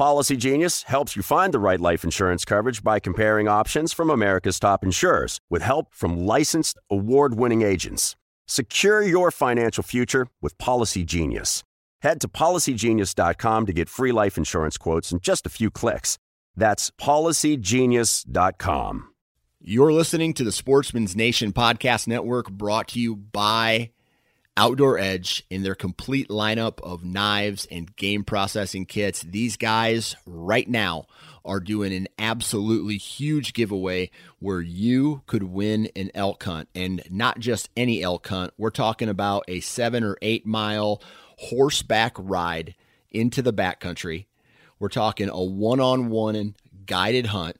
Policy Genius helps you find the right life insurance coverage by comparing options from America's top insurers with help from licensed award winning agents. Secure your financial future with Policy Genius. Head to policygenius.com to get free life insurance quotes in just a few clicks. That's policygenius.com. You're listening to the Sportsman's Nation Podcast Network brought to you by Outdoor Edge in their complete lineup of knives and game processing kits. These guys right now are doing an absolutely huge giveaway where you could win an elk hunt and not just any elk hunt. We're talking about a seven or eight mile horseback ride into the backcountry. We're talking a one on one guided hunt.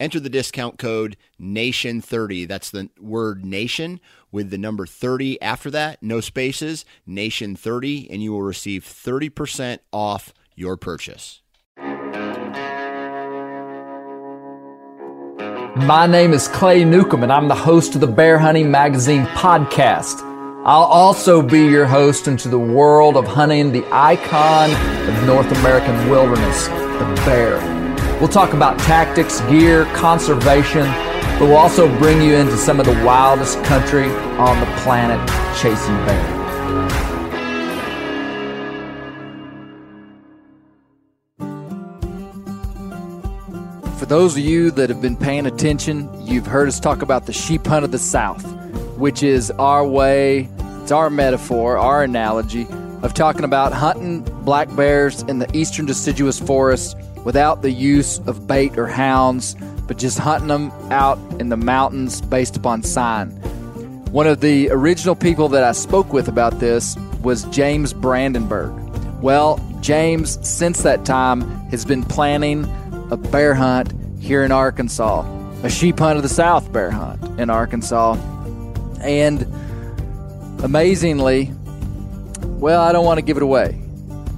enter the discount code NATION30. That's the word nation with the number 30 after that, no spaces, NATION30, and you will receive 30% off your purchase. My name is Clay Newcomb, and I'm the host of the Bear Hunting Magazine podcast. I'll also be your host into the world of hunting the icon of North American wilderness, the bear. We'll talk about tactics, gear, conservation, but we'll also bring you into some of the wildest country on the planet chasing bear. For those of you that have been paying attention, you've heard us talk about the sheep hunt of the South, which is our way, it's our metaphor, our analogy of talking about hunting black bears in the eastern deciduous forest without the use of bait or hounds, but just hunting them out in the mountains based upon sign. One of the original people that I spoke with about this was James Brandenburg. Well, James, since that time, has been planning a bear hunt here in Arkansas, a sheep hunt of the South bear hunt in Arkansas. And amazingly, well, I don't want to give it away,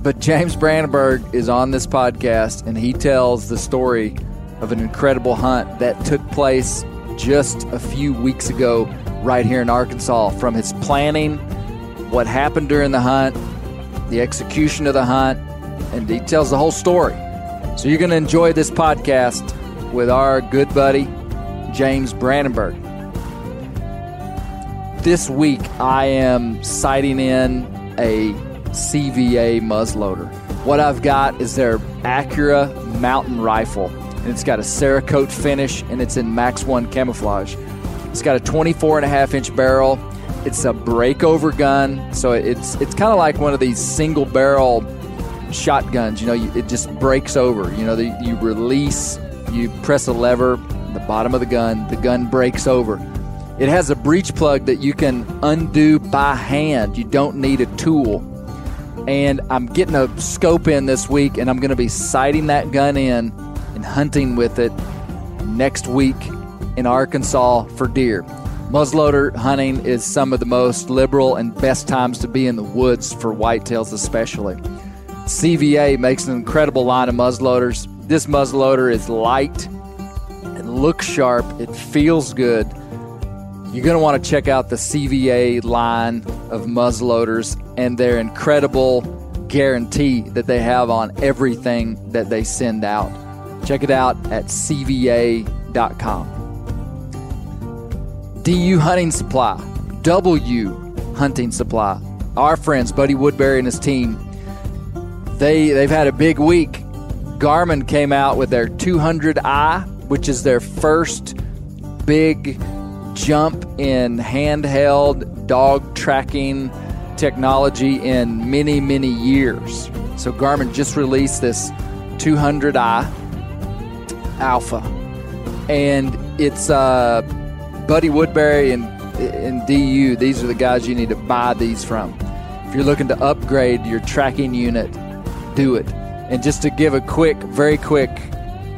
but James Brandenburg is on this podcast and he tells the story of an incredible hunt that took place just a few weeks ago right here in Arkansas from his planning, what happened during the hunt, the execution of the hunt, and he tells the whole story. So you're going to enjoy this podcast with our good buddy, James Brandenburg. this week I am sighting in a CVA muzzleloader. What I've got is their Accura mountain rifle, and it's got a Cerakote finish and it's in Max 1 camouflage. It's got a 24 and a half inch barrel. It's a breakover gun, so it's it's kind of like one of these single barrel shotguns. You know, you, it just breaks over. You know, the, you release, you press a lever, the bottom of the gun, the gun breaks over. It has a breech plug that you can undo by hand. You don't need a tool. And I'm getting a scope in this week, and I'm going to be sighting that gun in and hunting with it next week in Arkansas for deer. Muzzleloader hunting is some of the most liberal and best times to be in the woods for whitetails, especially. CVA makes an incredible line of muzzleloaders. This muzzleloader is light and looks sharp. It feels good. You're going to want to check out the CVA line of muzzleloaders and their incredible guarantee that they have on everything that they send out. Check it out at CVA.com. DU Hunting Supply, W Hunting Supply. Our friends, Buddy Woodbury and his team, they they've had a big week. Garmin came out with their 200i, which is their first big jump in handheld dog tracking technology in many many years. So Garmin just released this 200i Alpha, and it's uh, Buddy Woodbury and and DU. These are the guys you need to buy these from. If you're looking to upgrade your tracking unit, do it. And just to give a quick, very quick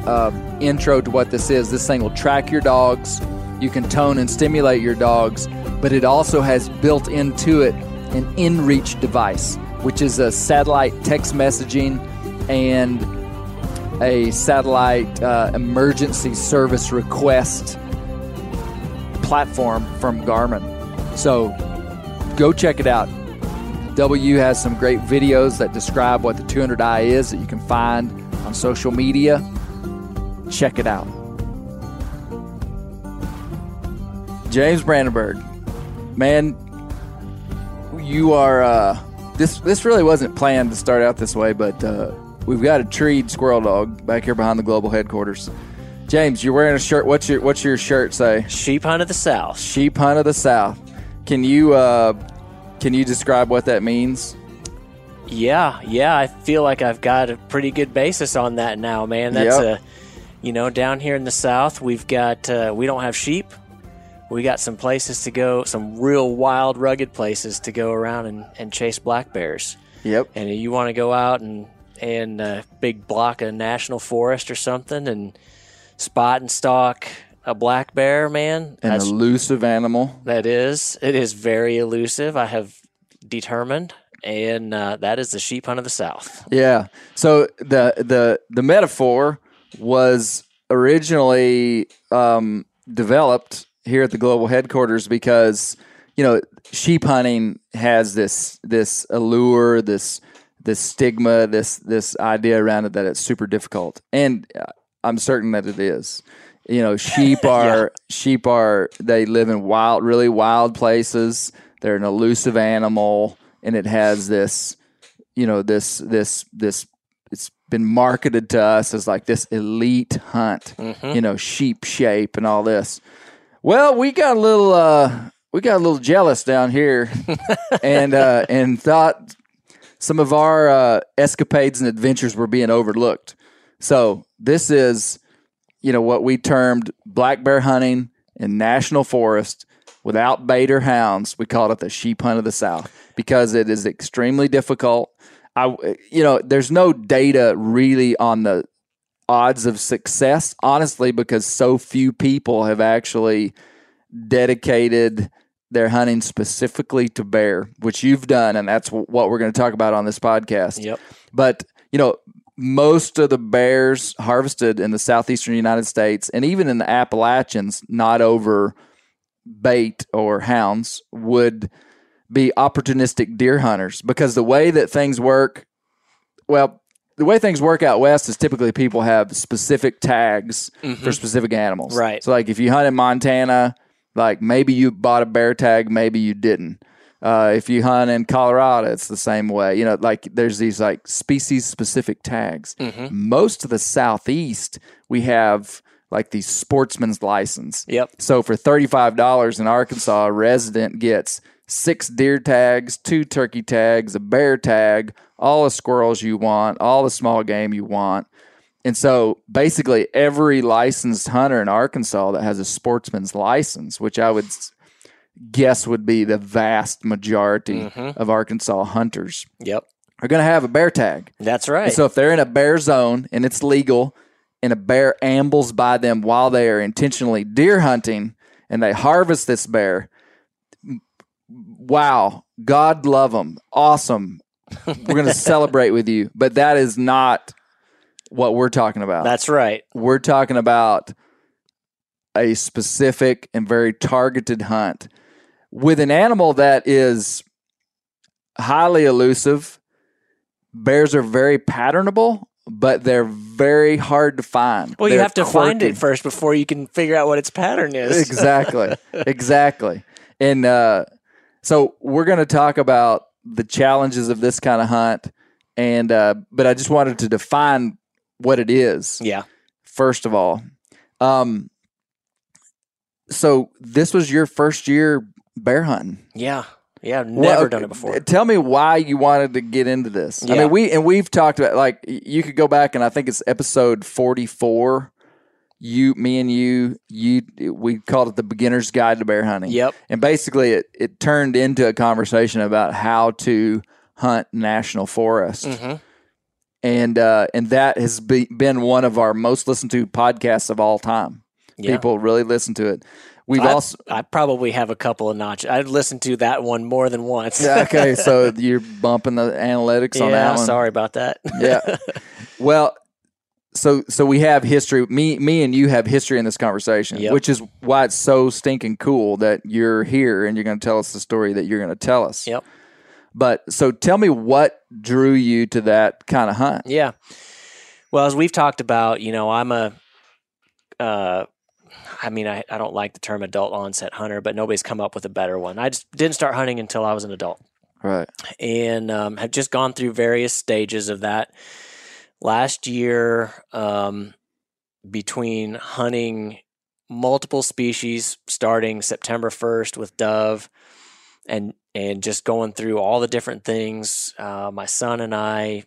uh, intro to what this is, this thing will track your dogs. You can tone and stimulate your dogs, but it also has built into it an InReach device, which is a satellite text messaging and a satellite uh, emergency service request platform from Garmin. So go check it out. W has some great videos that describe what the 200i is that you can find on social media. Check it out. James Brandenburg, man, you are. Uh, this this really wasn't planned to start out this way, but uh, we've got a treed squirrel dog back here behind the global headquarters. James, you're wearing a shirt. What's your What's your shirt say? Sheep Hunt of the South. Sheep Hunt of the South. Can you uh, Can you describe what that means? Yeah, yeah. I feel like I've got a pretty good basis on that now, man. That's Yep. a, you know, down here in the South, we've got uh, we don't have sheep. We got some places to go, some real wild, rugged places to go around and, and chase black bears. Yep. And you want to go out and and a big block of national forest or something and spot and stalk a black bear, man. An elusive animal. That is. It is very elusive. I have determined, and uh, that is the sheep hunt of the South. Yeah. So the the the metaphor was originally um, developed here at the global headquarters because you know sheep hunting has this this allure, this this stigma, this this idea around it that it's super difficult, and uh, I'm certain that it is. You know, sheep are sheep are they live in wild, really wild places. They're an elusive animal, and it has this you know this this this it's been marketed to us as like this elite hunt you know sheep shape and all this well we got a little uh we got a little jealous down here and uh and thought some of our uh escapades and adventures were being overlooked so this is you know what we termed black bear hunting in national forest without bait or hounds. We called it the sheep hunt of the south because it is extremely difficult. I you know there's no data really on the odds of success honestly because so few people have actually dedicated their hunting specifically to bear, which you've done and that's what we're going to talk about on this podcast. Yep. But, you know, most of the bears harvested in the southeastern United States and even in the Appalachians, not over bait or hounds, would be opportunistic deer hunters because the way that things work, well, the way things work out west is typically people have specific tags for specific animals. Right. So, like if you hunt in Montana, Like maybe you bought a bear tag, maybe you didn't. Uh, if you hunt in Colorado, it's the same way. You know, like there's these like species specific tags. Most of the southeast, we have like these sportsman's license. Yep. So for $35 in Arkansas, a resident gets six deer tags, two turkey tags, a bear tag, all the squirrels you want, all the small game you want. And so basically every licensed hunter in Arkansas that has a sportsman's license, which I would guess would be the vast majority mm-hmm. of Arkansas hunters, Yep. are going to have a bear tag. That's right. And so if they're in a bear zone and it's legal and a bear ambles by them while they are intentionally deer hunting and they harvest this bear, wow, God love them. Awesome. We're going to celebrate with you. But that is not what we're talking about. That's right. we're talking about a specific and very targeted hunt with an animal that is highly elusive. Bears are very patternable, but they're very hard to find. Well, you They're have to find it first before you can figure out what its pattern is. exactly exactly and uh, so we're going to talk about the challenges of this kind of hunt and uh, but i just wanted to define what it is yeah. first of all um, so this was your first year bear hunting Yeah. Yeah. I've Well, never done it before. Tell me why you wanted to get into this. I mean, we and we've talked about like you could go back and I think it's episode forty four. You, me, and you, you, we called it the beginner's guide to bear hunting. Yep. And basically, it it turned into a conversation about how to hunt national forest. Mhm. And uh, and that has be, been one of our most listened to podcasts of all time. Yeah. People really listen to it. We've I, also I probably have a couple of notches. I've listened to that one more than once. Yeah, okay, so you're bumping the analytics on yeah, that one. sorry about that. yeah. Well, so so we have history. Me me and you have history in this conversation, Yep. which is why it's so stinking cool that you're here and you're going to tell us the story that you're going to tell us. Yep. But so tell me what drew you to that kind of hunt. Yeah. Well, as we've talked about, you know, I'm a, uh, I mean, I, I don't like the term adult onset hunter, but nobody's come up with a better one. I just didn't start hunting until I was an adult Right. and um, have just gone through various stages of that. Last year, um, between hunting multiple species starting September 1st with dove and and just going through all the different things, uh, my son and I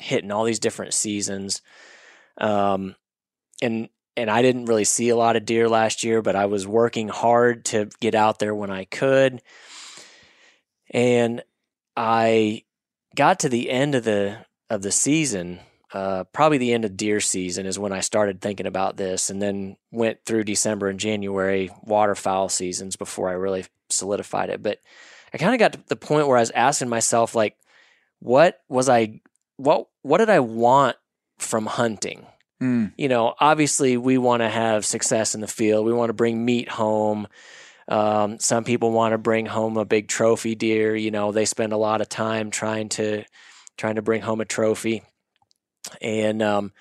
hitting all these different seasons. Um, and and I didn't really see a lot of deer last year, but I was working hard to get out there when I could. And I got to the end of the of the season, uh, probably the end of deer season is when I started thinking about this, and then went through December and January waterfowl seasons before I really solidified it. But I kind of got to the point where I was asking myself, like, what was I, what what did I want from hunting? Mm. you know, obviously we want to have success in the field. We want to bring meat home. Um, some people want to bring home a big trophy deer. You know, they spend a lot of time trying to trying to bring home a trophy, and um,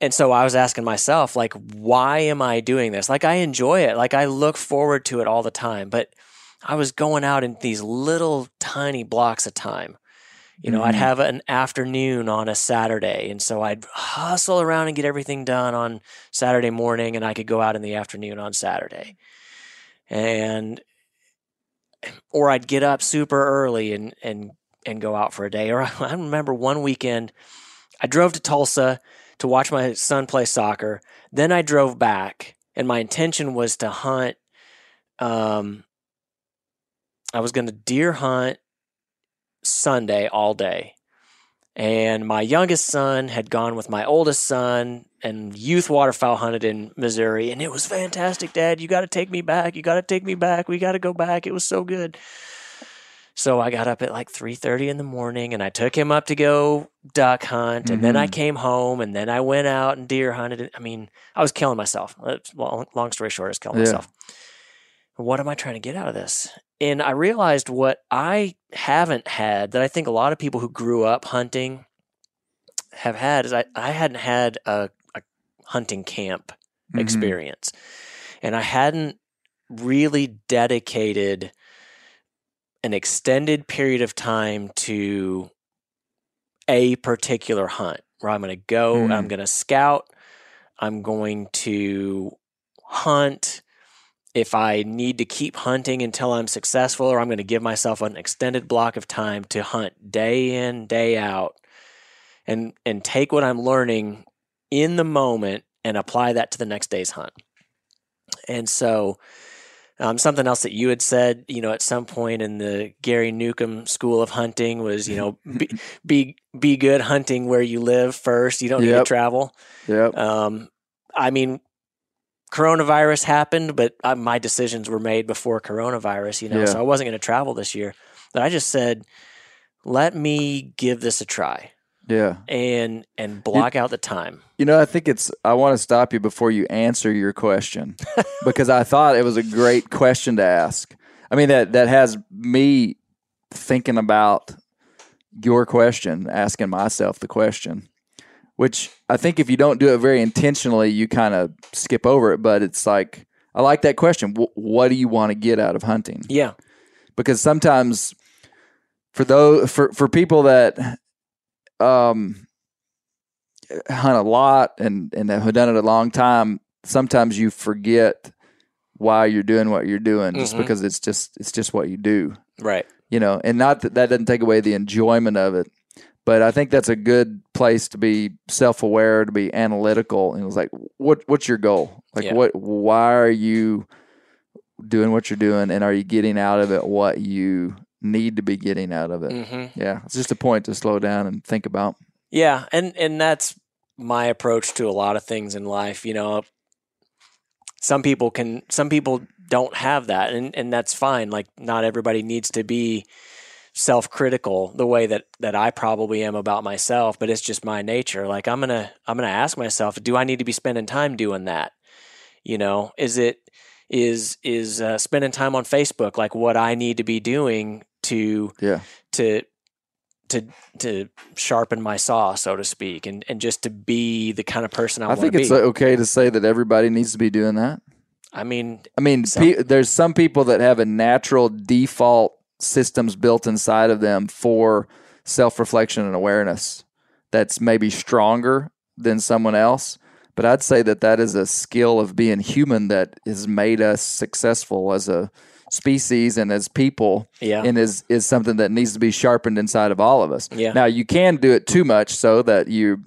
and so I was asking myself, like, why am I doing this? Like, I enjoy it. Like, I look forward to it all the time. But I was going out in these little tiny blocks of time. You know, I'd Mhm. have an afternoon on a Saturday. And so I'd hustle around and get everything done on Saturday morning, and I could go out in the afternoon on Saturday. And, or I'd get up super early and, and, and go out for a day. Or I remember one weekend, I drove to Tulsa to watch my son play soccer. Then I drove back, and my intention was to hunt. Um, I was going to deer hunt Sunday all day. And my youngest son had gone with my oldest son and youth waterfowl hunted in Missouri. And it was fantastic, Dad. You got to take me back. You got to take me back. We got to go back. It was so good. So I got up at like 3:30 in the morning and I took him up to go duck hunt and then I Mhm. came home and then I went out and deer hunted. I mean, I was killing myself. Long, long story short, I was killing Yeah. myself. What am I trying to get out of this? And I realized what I haven't had that I think a lot of people who grew up hunting have had is I, I hadn't had a, a hunting camp Mhm. experience. And I hadn't really dedicated an extended period of time to a particular hunt where I'm going to go, Mm. I'm going to scout, I'm going to hunt. If I need to keep hunting until I'm successful, or I'm going to give myself an extended block of time to hunt day in, day out, and and take what I'm learning in the moment and apply that to the next day's hunt. And so, um, something else that you had said, you know, at some point in the Gary Newcomb School of Hunting was, you know, be be, be good hunting where you live first. You don't need to travel. Yep. Um, I mean, coronavirus happened, but uh, my decisions were made before coronavirus, you know, Yeah. so I wasn't going to travel this year. But I just said, let me give this a try Yeah. and and block out the time. You know, I think it's. I want to stop you before you answer your question because I thought it was a great question to ask. I mean that that has me thinking about your question, asking myself the question, which I think if you don't do it very intentionally, you kind of skip over it. But it's like I like that question. Wh- what do you want to get out of hunting? Yeah. because sometimes for those for for people that um hunt a lot and and have done it a long time sometimes you forget why you're doing what you're doing just Mhm. because it's just it's just what you do Right. you know and not that that doesn't take away the enjoyment of it but i think that's a good place to be self-aware to be analytical and it was like what what's your goal like Yeah. what why are you doing what you're doing and are you getting out of it what you need to be getting out of it hmm yeah it's just a point to slow down and think about Yeah, and and that's my approach to a lot of things in life. You know, some people can, some people don't have that, and and that's fine. Like not everybody needs to be self-critical the way that that I probably am about myself, but it's just my nature. Like I'm gonna I'm gonna ask myself, do I need to be spending time doing that? You know, is it is is uh, spending time on Facebook like what I need to be doing to yeah to to to sharpen my saw, so to speak, and and just to be the kind of person I, i, think to be. it's okay to say that everybody needs to be doing that I mean, I mean, So- pe- there's some people that have a natural default systems built inside of them for self reflection and awareness that's maybe stronger than someone else. But I'd say that that is a skill of being human that has made us successful as a species and as people yeah, and is is something that needs to be sharpened inside of all of us. Yeah. Now you can do it too much so that you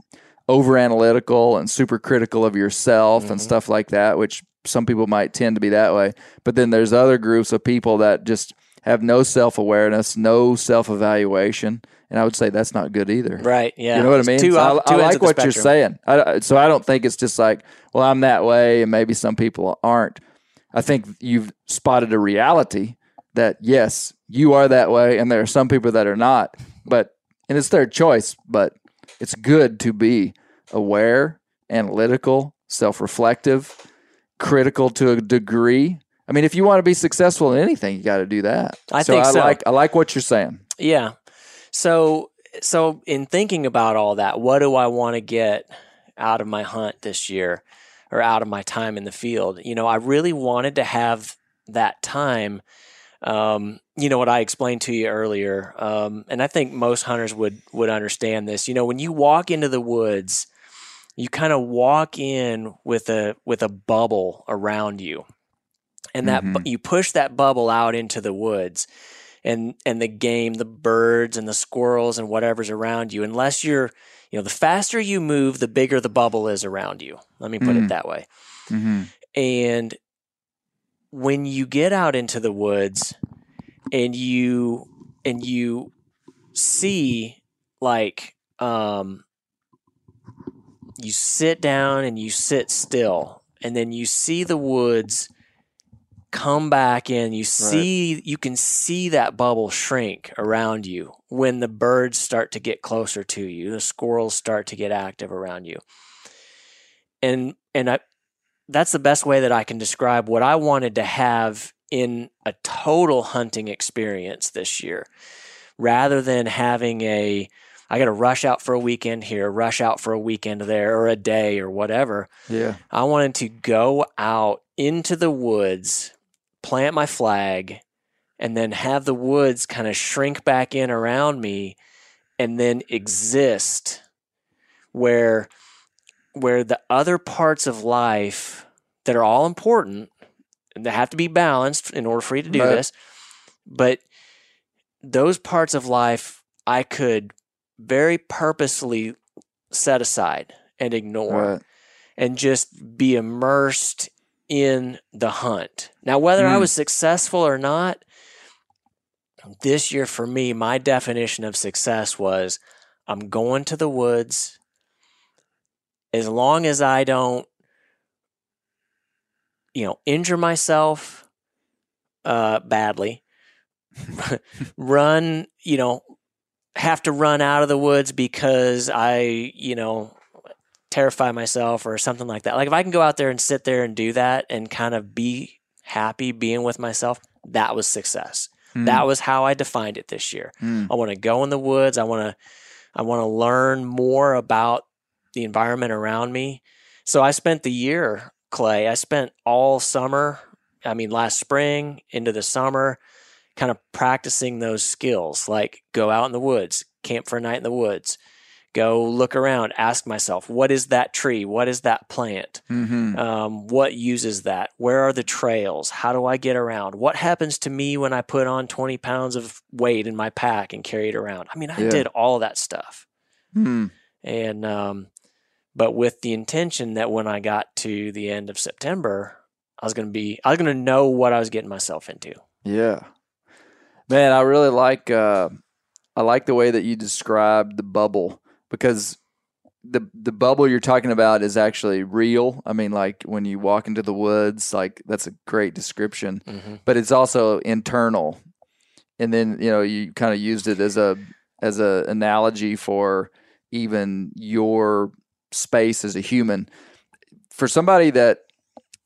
over analytical and super critical of yourself Mm-hmm. and stuff like that, which some people might tend to be that way. But then there's other groups of people that just have no self awareness, no self evaluation, and I would say that's not good either. right, yeah. You know what I mean? Two, So I, I like what you're saying. I, so I don't think it's just like, well, I'm that way, and maybe some people aren't. I think you've spotted a reality that yes, you are that way, and there are some people that are not. But and it's their choice. But it's good to be aware, analytical, self-reflective, critical to a degree. I mean, if you want to be successful in anything, you got to do that. I so think I so. like I like what you're saying. Yeah. So so in thinking about all that, what do I want to get out of my hunt this year or out of my time in the field? You know, I really wanted to have that time um, you know what I explained to you earlier, um, and I think most hunters would would understand this. You know, when you walk into the woods, you kind of walk in with a with a bubble around you, and that bu- you push that bubble out into the woods, and and the game, the birds and the squirrels and whatever's around you. Unless you're, you know, the faster you move, the bigger the bubble is around you. Let me put Mm. it that way. Mm-hmm. And when you get out into the woods and you and you see like um you sit down and you sit still and then you see the woods come back in you see you can see that bubble shrink around you when the birds start to get closer to you the squirrels start to get active around you and and I that's the best way that I can describe what I wanted to have in a total hunting experience this year rather than having a I got to rush out for a weekend here, rush out for a weekend there or a day or whatever. Yeah. I wanted to go out into the woods, plant my flag, and then have the woods kind of shrink back in around me and then exist where where the other parts of life that are all important and they have to be balanced in order for you to do Right. this but those parts of life I could very purposely set aside and ignore Right. and just be immersed in the hunt. Now, whether I Mm. was successful or not, this year for me, my definition of success was I'm going to the woods. As long as I don't, you know, injure myself uh, badly, run, you know, have to run out of the woods because I, you know, terrify myself or something like that. Like if I can go out there and sit there and do that and kind of be happy being with myself, that was success. That was how I defined it this year. Mm. I want to go in the woods. I want to I want to learn more about the environment around me. So I spent the year, Clay. I spent all summer, I mean last spring into the summer kind of practicing those skills like go out in the woods, camp for a night in the woods, go look around, ask myself, what is that tree? What is that plant? Mm-hmm. Um, what uses that? Where are the trails? How do I get around? What happens to me when I put on 20 pounds of weight in my pack and carry it around? I mean, I Yeah. did all that stuff. Mm. And, um, but with the intention that when I got to the end of September, I was going to be, I was going to know what I was getting myself into. Yeah. Man, I really like uh I like the way that you described the bubble because the the bubble you're talking about is actually real. I mean like when you walk into the woods, like that's a great description. Mm-hmm. But it's also internal. And then, you know, you kind of used it as a as a analogy for even your space as a human. For somebody that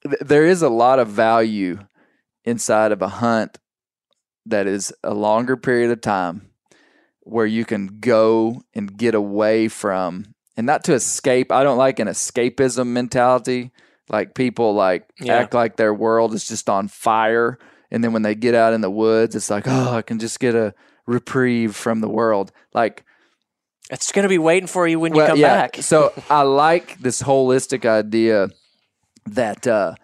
th- there is a lot of value inside of a hunt that is a longer period of time where you can go and get away from and not to escape. I don't like an escapism mentality. Like people like Yeah. act like their world is just on fire and then when they get out in the woods it's like, "Oh, I can just get a reprieve from the world." Like It's going to be waiting for you when you come yeah. back. so I like this holistic idea that uh,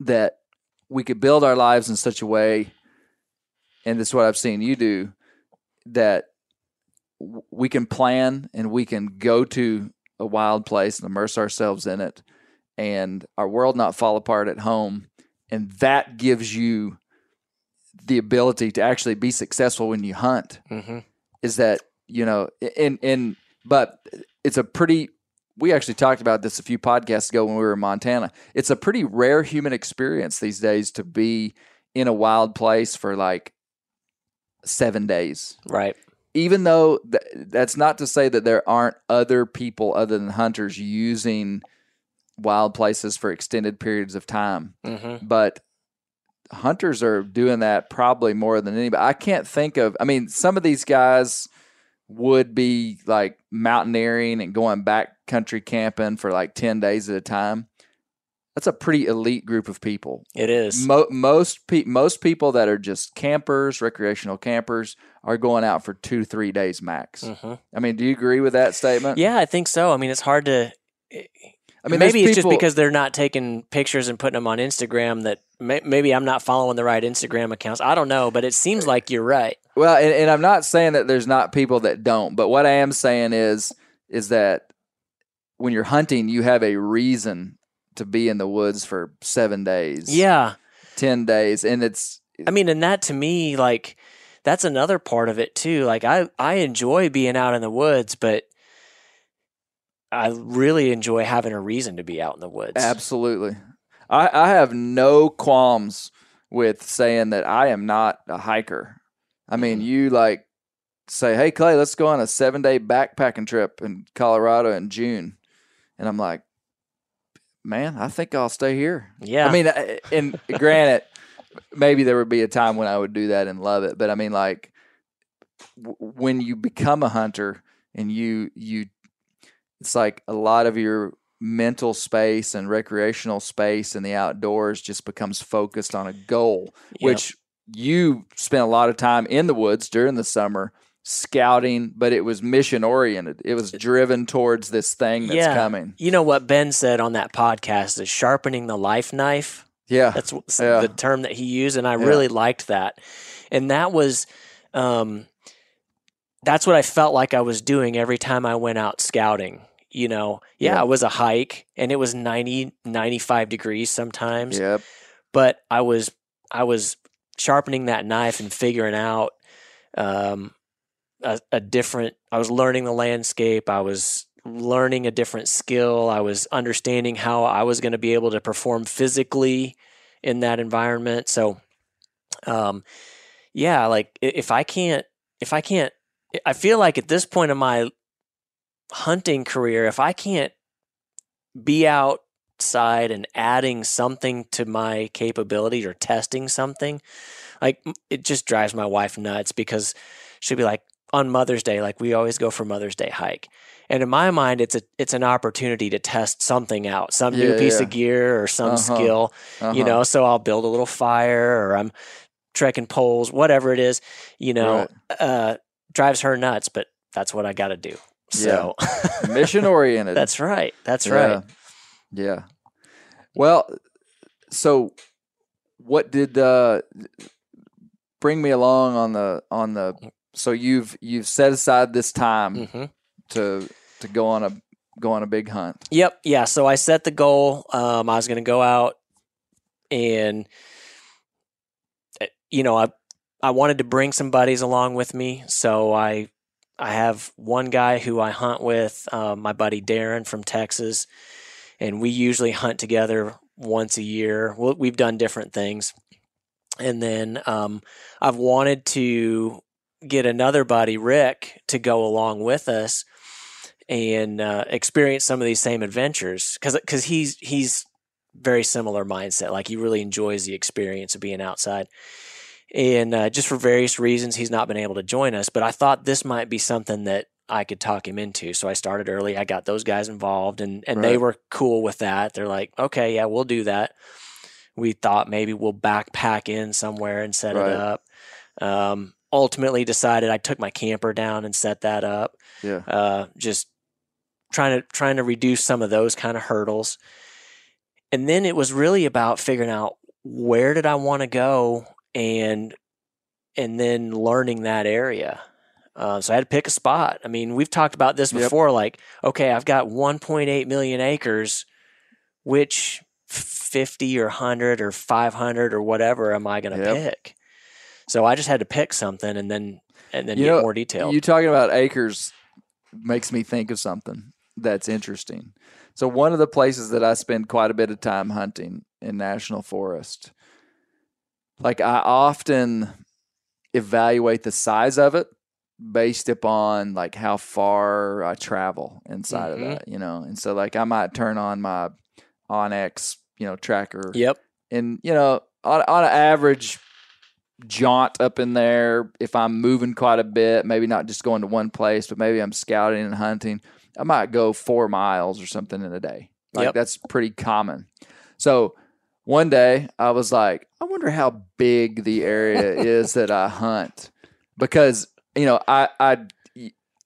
that we could build our lives in such a way, and this is what I've seen you do, that we can plan and we can go to a wild place and immerse ourselves in it, and our world not fall apart at home, and that gives you the ability to actually be successful when you hunt hmm is that you know in in but it's a pretty we actually talked about this a few podcasts ago when we were in Montana. It's a pretty rare human experience these days to be in a wild place for like 7 days. Right. Even though th- that's not to say that there aren't other people other than hunters using wild places for extended periods of time hmm but hunters are doing that probably more than anybody. I can't think of. I mean, some of these guys would be like mountaineering and going back country camping for like ten days at a time. That's a pretty elite group of people. It is. Mo- most pe- most people that are just campers, recreational campers, are going out for two three days max. hmm I mean, do you agree with that statement? Yeah, I think so. I mean, it's hard to. I mean, maybe it's just because they're not taking pictures and putting them on Instagram that may, maybe I'm not following the right Instagram accounts. I don't know, but it seems like you're right. Well, and, and I'm not saying that there's not people that don't, but what I am saying is is that when you're hunting, you have a reason to be in the woods for seven days, Yeah. ten days, and it's I mean, and that to me, like, that's another part of it too. Like, I, I enjoy being out in the woods, but I really enjoy having a reason to be out in the woods. absolutely. I, I have no qualms with saying that I am not a hiker. I mean, Mhm. you like say, "Hey Clay, let's go on a seven day backpacking trip in Colorado in June," and I'm like, "Man, I think I'll stay here." Yeah. I mean, I- and granted, maybe there would be a time when I would do that and love it, but I mean, like w- when you become a hunter and you you, it's like a lot of your mental space and recreational space in the outdoors just becomes focused on a goal, Yep. which you spent a lot of time in the woods during the summer scouting, but it was mission oriented. It was driven towards this thing that's Yeah. coming. You know what Ben said on that podcast is sharpening the life knife. Yeah. That's Yeah. the term that he used, and I Yeah. really liked that. And that was, um, that's what I felt like I was doing every time I went out scouting. You know, yeah, Yeah. it was a hike, and it was 90, 95 degrees sometimes. Yep. But I was, I was sharpening that knife and figuring out um, a, a different. I was learning the landscape. I was learning a different skill. I was understanding how I was going to be able to perform physically in that environment. So, um, yeah, like if I can't, if I can't, I feel like at this point in my hunting career, if I can't be outside and adding something to my capability or testing something, like it just drives my wife nuts because she'll be like, on Mother's Day, like we always go for Mother's Day hike. And in my mind, it's a it's an opportunity to test something out, some new piece yeah. of gear or some Uh-huh. skill, you Uh-huh. know. So I'll build a little fire, or I'm trekking poles, whatever it is, you know. Uh, drives her nuts, but that's what I got to do. So Mission oriented. that's right. That's right. Yeah. Well, so what did uh bring me along on the on the so you've you've set aside this time hmm to to go on a go on a big hunt. Yep. Yeah. So I set the goal. Um, I was going to go out and, uh, you know, I I wanted to bring some buddies along with me. So I I have one guy who I hunt with, uh, my buddy Darren from Texas, and we usually hunt together once a year. Well, we've done different things, and then um, I've wanted to get another buddy, Rick, to go along with us and uh, experience some of these same adventures because because he's he's very similar mindset. Like he really enjoys the experience of being outside, and uh, just for various reasons, he's not been able to join us. But I thought this might be something that I could talk him into. So I started early. I got those guys involved, and and they were cool with that. They're like, okay, yeah, we'll do that. We thought maybe we'll backpack in somewhere and set Right. it up. Um, ultimately, decided I took my camper down and set that up Yeah. uh, just trying to trying to reduce some of those kind of hurdles. And then it was really about figuring out where did I want to go and and then learning that area. Uh, so I had to pick a spot. I mean, we've talked about this Yep. before. Like, okay, I've got 1.8 million acres. Which 50 or 100 or 500 or whatever am I going to Yep. pick? So I just had to pick something and then and then You get know, more detailed. You talking about acres makes me think of something that's interesting. So one of the places that I spend quite a bit of time hunting in national forest, like I often evaluate the size of it based upon like how far I travel inside Mhm. of that, you know. And so like I might turn on my onX, you know, tracker yep. and you know on on an average jaunt up in there. If i'm moving quite a bit maybe not just going to one place but maybe i'm scouting and hunting i might go four miles or something in a day. Like Yep. that's pretty common. So one day i was like i wonder how big the area is that i hunt. Because you know i i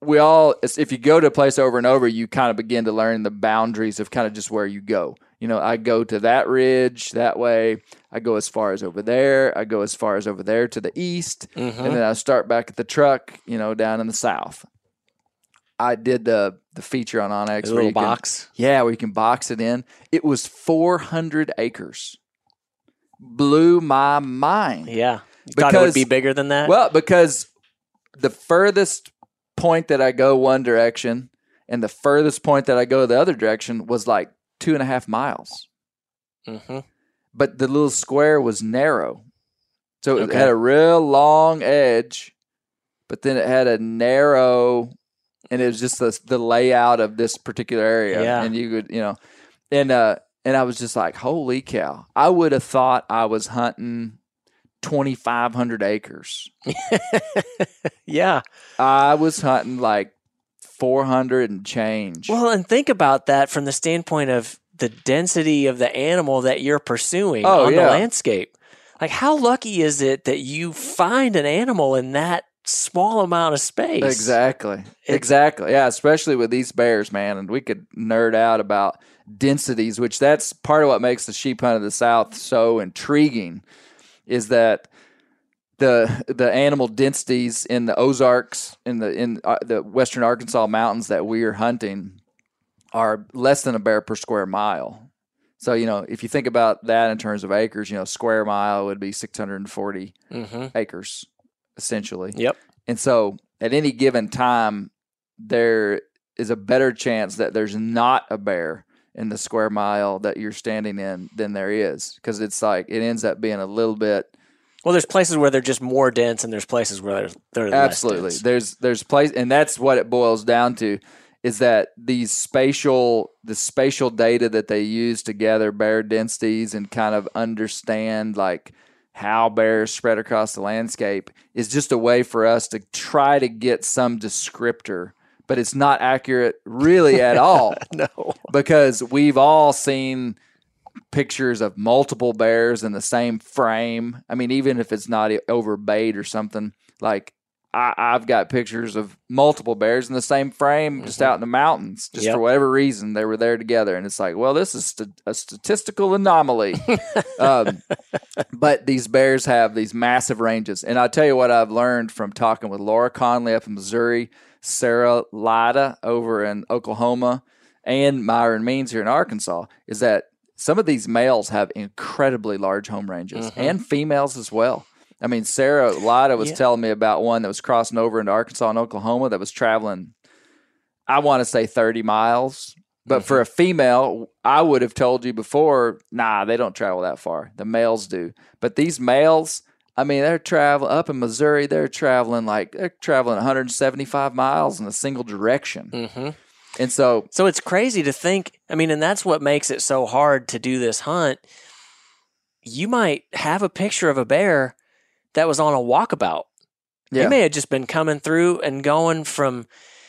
we all if you go to a place over and over you kind of begin to learn the boundaries of kind of just where you go you know i go to that ridge that way i go as far as over there i go as far as over there to the east Mhm. and then i start back at the truck you know down in the south i did the the feature on onX A where little you can- box. yeah where you can box it in it was 400 acres blew my mind Yeah. You thought it would be bigger than that? well, because the furthest point that I go one direction and the furthest point that I go the other direction was like two and a half miles. hmm But the little square was narrow. So it Okay. had a real long edge, but then it had a narrow, and it was just the, the layout of this particular area. Yeah. And you could, you know, and, uh, and I was just like, holy cow. I would have thought I was hunting 2,500 acres. yeah. I was hunting like 400 and change. Well, and think about that from the standpoint of the density of the animal that you're pursuing Oh, on yeah. the landscape. Like, how lucky is it that you find an animal in that small amount of space? Exactly. exactly. Yeah, especially with these bears, man. And we could nerd out about densities, which that's part of what makes the sheep hunt of the South so intriguing, is that the the animal densities in the Ozarks in the in uh, the western Arkansas mountains that we're hunting are less than a bear per square mile. So you know, if you think about that in terms of acres, you know, square mile would be 640 Mm-hmm. acres essentially. Yep. And so at any given time, there is a better chance that there's not a bear in the square mile that you're standing in than there is because it's like it ends up being a little bit Well, there's places where they're just more dense, and there's places where they're, they're less absolutely dense. there's there's place and that's what it boils down to is that these spatial the spatial data that they use to gather bear densities and kind of understand like how bears spread across the landscape is just a way for us to try to get some descriptor but it's not accurate really at all No. because we've all seen pictures of multiple bears in the same frame. I mean, even if it's not overbayed or something, like I, I've got pictures of multiple bears in the same frame just out in the mountains, just Yep. for whatever reason they were there together. And it's like, well, this is st- a statistical anomaly. um, but these bears have these massive ranges. And I'll tell you what I've learned from talking with Laura Conlee up in Missouri, Sarah Lida over in Oklahoma, and Myron Means here in Arkansas is that some of these males have incredibly large home ranges and females as well. I mean, Sarah Lida was Yeah. telling me about one that was crossing over into Arkansas and Oklahoma that was traveling, I want to say 30 miles. But for a female, I would have told you before, nah, they don't travel that far. The males do. But these males, I mean, they're traveling up in Missouri, they're traveling like they're traveling 175 miles in a single direction. hmm And so So it's crazy to think. I mean, and that's what makes it so hard to do this hunt. You might have a picture of a bear that was on a walkabout. yeah. He may have just been coming through and going from,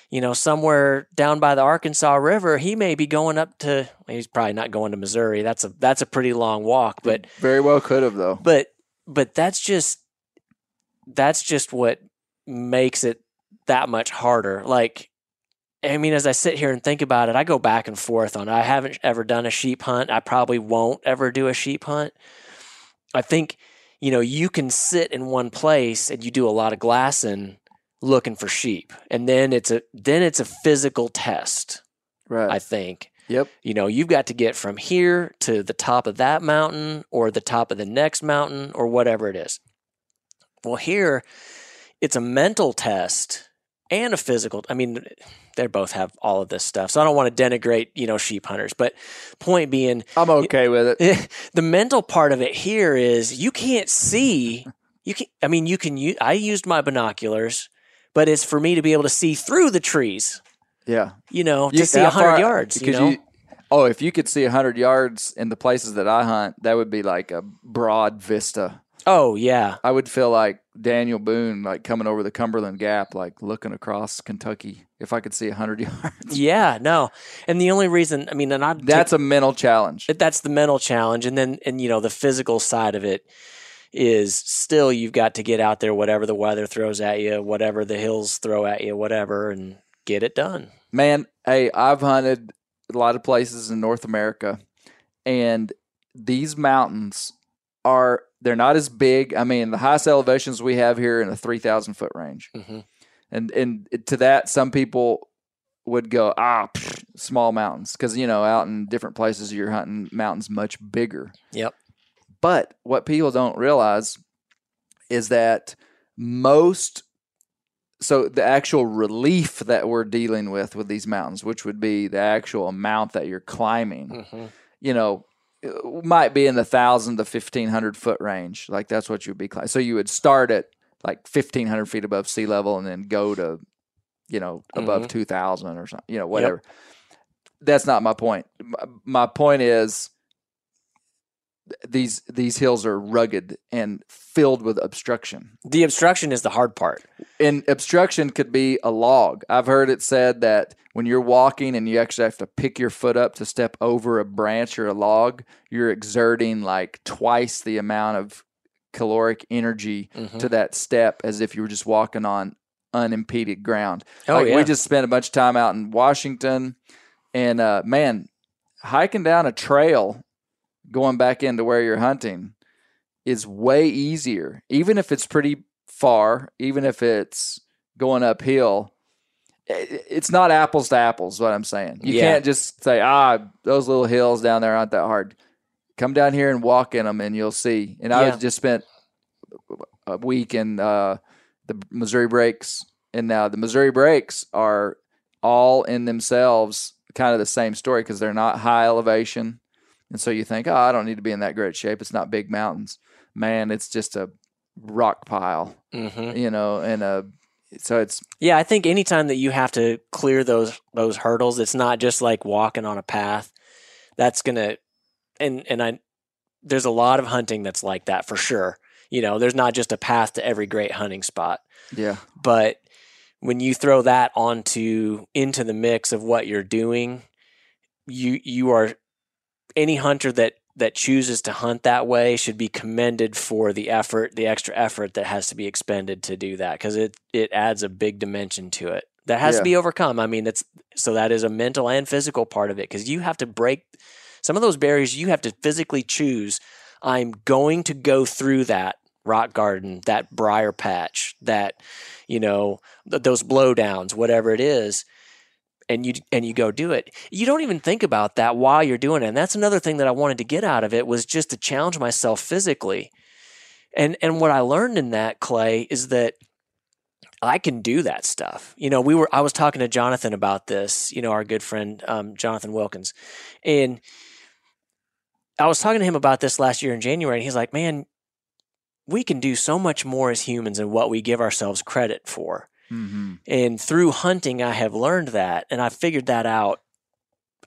you know, somewhere down by the Arkansas River. He may be going up to. He's probably not going to Missouri. That's a that's a pretty long walk. But very well could have though. but but that's just that's just what makes it that much harder. Like I mean, as I sit here and think about it, I go back and forth on. it. I haven't ever done a sheep hunt. I probably won't ever do a sheep hunt. I think, you know, you can sit in one place and you do a lot of glassing looking for sheep, and then it's a then it's a physical test. Right. I think yep. you know you've got to get from here to the top of that mountain or the top of the next mountain or whatever it is well here it's a mental test and a physical i mean they both have all of this stuff so i don't want to denigrate you know sheep hunters but point being I'm okay with it. the mental part of it here is you can't see you can i mean you can use i used my binoculars but it's for me to be able to see through the trees Yeah. you know to You- see how 100 far- yards you because know oh, if you could see 100 yards in the places that I hunt, that would be like a broad vista. Oh yeah I would feel like Daniel Boone, like coming over the Cumberland Gap, like looking across Kentucky. If I could see 100 yards, Yeah, no. And the only reason, I mean, and I that's a mental challenge. that's the mental challenge, and then and you know the physical side of it is still you've got to get out there, whatever the weather throws at you, whatever the hills throw at you, whatever, and get it done. Man, hey, I've hunted a lot of places in North America, and these mountains are they're not as big. I mean, the highest elevations we have here in a three thousand foot range, Mhm. and and to that, some people would go ah small mountains because you know out in different places you're hunting mountains much bigger. Yep. But what people don't realize is that most so the actual relief that we're dealing with with these mountains, which would be the actual amount that you're climbing, Mhm. you know, might be in the thousand to fifteen hundred foot range. Like that's what you'd be climbing. So you would start at like fifteen hundred feet above sea level and then go to, you know, above Mhm. two thousand or something. You know, whatever. That's not my point. My, my point is these these hills are rugged and filled with obstruction. The obstruction is the hard part. And obstruction could be a log. I've heard it said that when you're walking and you actually have to pick your foot up to step over a branch or a log, you're exerting like twice the amount of caloric energy Mm-hmm. to that step as if you were just walking on unimpeded ground. Oh, like yeah. we just spent a bunch of time out in Washington and uh man, hiking down a trail going back into where you're hunting is way easier. Even if it's pretty far, even if it's going uphill, it's not apples to apples, what I'm saying. You Yeah. can't just say, ah, those little hills down there aren't that hard. Come down here and walk in them and you'll see. And I just spent a week in uh, the Missouri Breaks. And now the Missouri Breaks are all in themselves kind of the same story because they're not high elevation. And so you think, oh, I don't need to be in that great shape. It's not big mountains. Man, it's just a rock pile, hmm you know, and uh so it's Yeah, I think anytime that you have to clear those those hurdles, it's not just like walking on a path. That's gonna and and I there's a lot of hunting that's like that for sure. You know, there's not just a path to every great hunting spot. yeah, But when you throw that onto into the mix of what you're doing, you you are any hunter that that chooses to hunt that way should be commended for the effort, the extra effort that has to be expended to do that because it it adds a big dimension to it that has Yeah. to be overcome. I mean, it's so that is a mental and physical part of it because you have to break some of those barriers. You have to physically choose. I'm going to go through that rock garden, that briar patch, that you know th- those blowdowns, whatever it is, and you and you go do it. You don't even think about that while you're doing it. And that's another thing that I wanted to get out of it was just to challenge myself physically. And and what I learned in that Clay is that I can do that stuff. You know, we were I was talking to Jonathan about this, you know, our good friend um, Jonathan Wilkins. And I was talking to him about this last year in January, and he's like, Man, we can do so much more as humans than what we give ourselves credit for. Mm-hmm. And through hunting, I have learned that. And I figured that out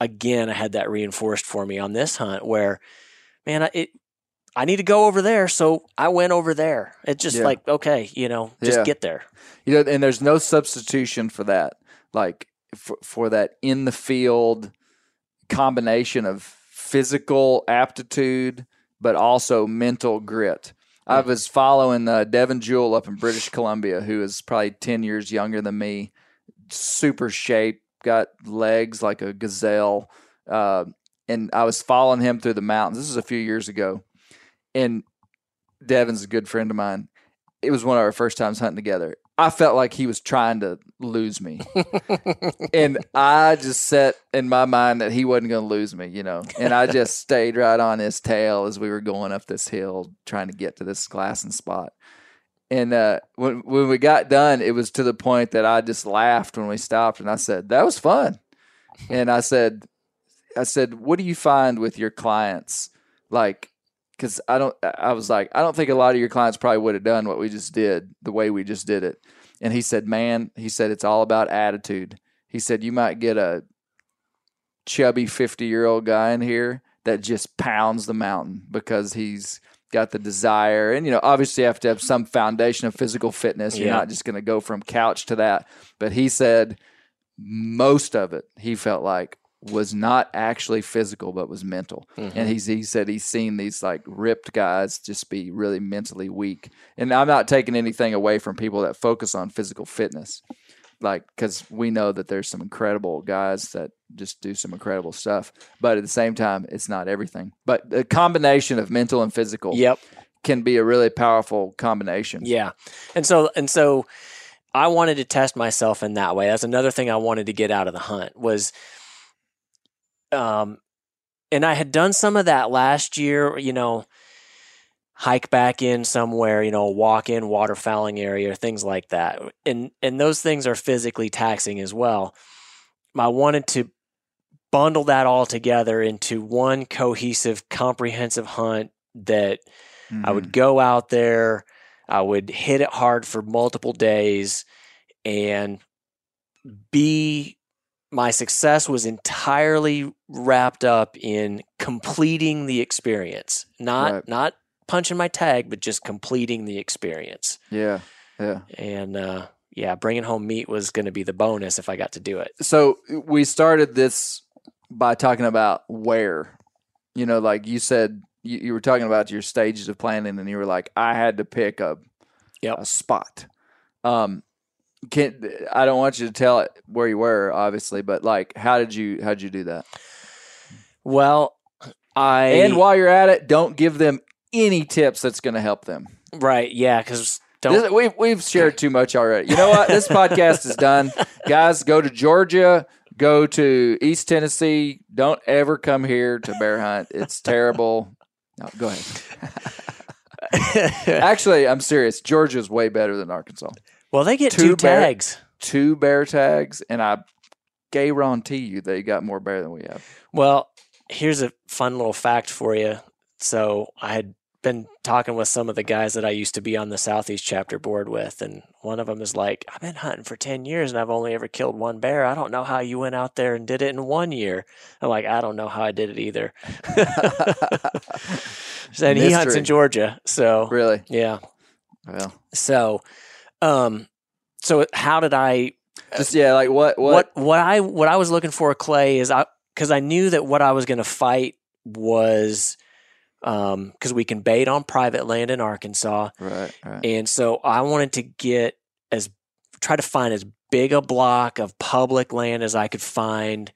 again. I had that reinforced for me on this hunt where, man, I, it, I need to go over there. So I went over there. It's just Yeah. like, okay, you know, just Yeah. get there. you know, and there's no substitution for that. Like for, for that in the field combination of physical aptitude, but also mental grit. I was following uh, Devin Jewell up in British Columbia, who is probably 10 years younger than me, super shape, got legs like a gazelle. Uh, and I was following him through the mountains. This is a few years ago. And Devin's a good friend of mine. It was one of our first times hunting together. I felt like he was trying to lose me. and I just set in my mind that he wasn't going to lose me, you know. And I just stayed right on his tail as we were going up this hill trying to get to this glassing spot. And uh, when when we got done, it was to the point that I just laughed when we stopped, and I said, "That was fun." And I said, "I said, what do you find with your clients? Like, because I don't, I was like, I don't think a lot of your clients probably would have done what we just did the way we just did it." And he said, "Man, he said it's all about attitude." He said, "You might get a chubby fifty year old guy in here that just pounds the mountain because he's got the desire and you know obviously you have to have some foundation of physical fitness you're Yeah. not just going to go from couch to that but he said most of it he felt like was not actually physical but was mental and mm-hmm. he's he said he's seen these like ripped guys just be really mentally weak and i'm not taking anything away from people that focus on physical fitness like because we know that there's some incredible guys that just do some incredible stuff but at the same time it's not everything but the combination of mental and physical Yep. can be a really powerful combination Yeah. And so and so I wanted to test myself in that way. That's another thing I wanted to get out of the hunt was um and I had done some of that last year, you know, hike back in somewhere, you know, walk in waterfowling area, things like that. And and those things are physically taxing as well. I wanted to bundle that all together into one cohesive, comprehensive hunt that I would go out there, I would hit it hard for multiple days and be my success was entirely wrapped up in completing the experience, not Right. not punching my tag, but just completing the experience. Yeah. Yeah. And uh, yeah, bringing home meat was going to be the bonus if I got to do it. so we started this by talking about where you know like you said you, you were talking about your stages of planning and you were like i had to pick a, Yep. a spot um can i don't want you to tell it where you were obviously but like how did you how did you do that Well, I and while you're at it don't give them any tips that's going to help them right, yeah, because This- we've we've shared too much already. You know what? This podcast is done. Guys, go to Georgia, go to East Tennessee. Don't ever come here to bear hunt. It's terrible. No, go ahead. Actually, I'm serious. Georgia's way better than Arkansas. Well, they get Two two, bear- tags. Two bear tags, and I guarantee you they got more bear than we have. Well, here's a fun little fact for you. So I had been talking with some of the guys that I used to be on the Southeast chapter board with, and one of them is like, I've been hunting for 10 years and I've only ever killed one bear. I don't know how you went out there and did it in one year. I'm like, I don't know how I did it either. and he hunts in Georgia. So, Really? yeah. Well, So, um, so how did I just yeah, like what what? what what I what I was looking for Clay is I because I knew that what I was going to fight was um because we can bait on private land in Arkansas Right, right. and so I wanted to get as try to find as big a block of public land as I could find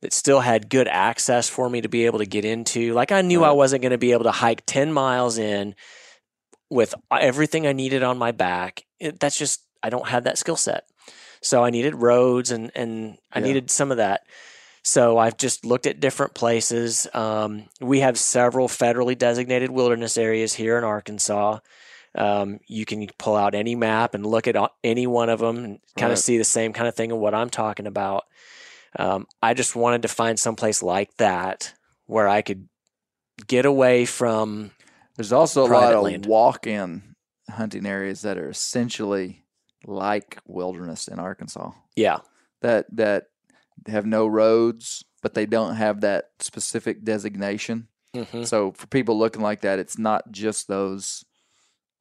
that still had good access for me to be able to get into like I knew I wasn't going to be able to hike 10 miles in with everything I needed on my back it, that's just I don't have that skill set so I needed roads and and I Yeah. needed some of that so I've just looked at different places. Um, we have several federally designated wilderness areas here in Arkansas. Um, you can pull out any map and look at any one of them and kind Right. of see the same kind of thing of what I'm talking about. Um, I just wanted to find someplace like that where I could get away from. There's also a lot of land. walk-in hunting areas that are essentially like wilderness in Arkansas. Yeah, That that have no roads, but they don't have that specific designation. hmm So for people looking like that, it's not just those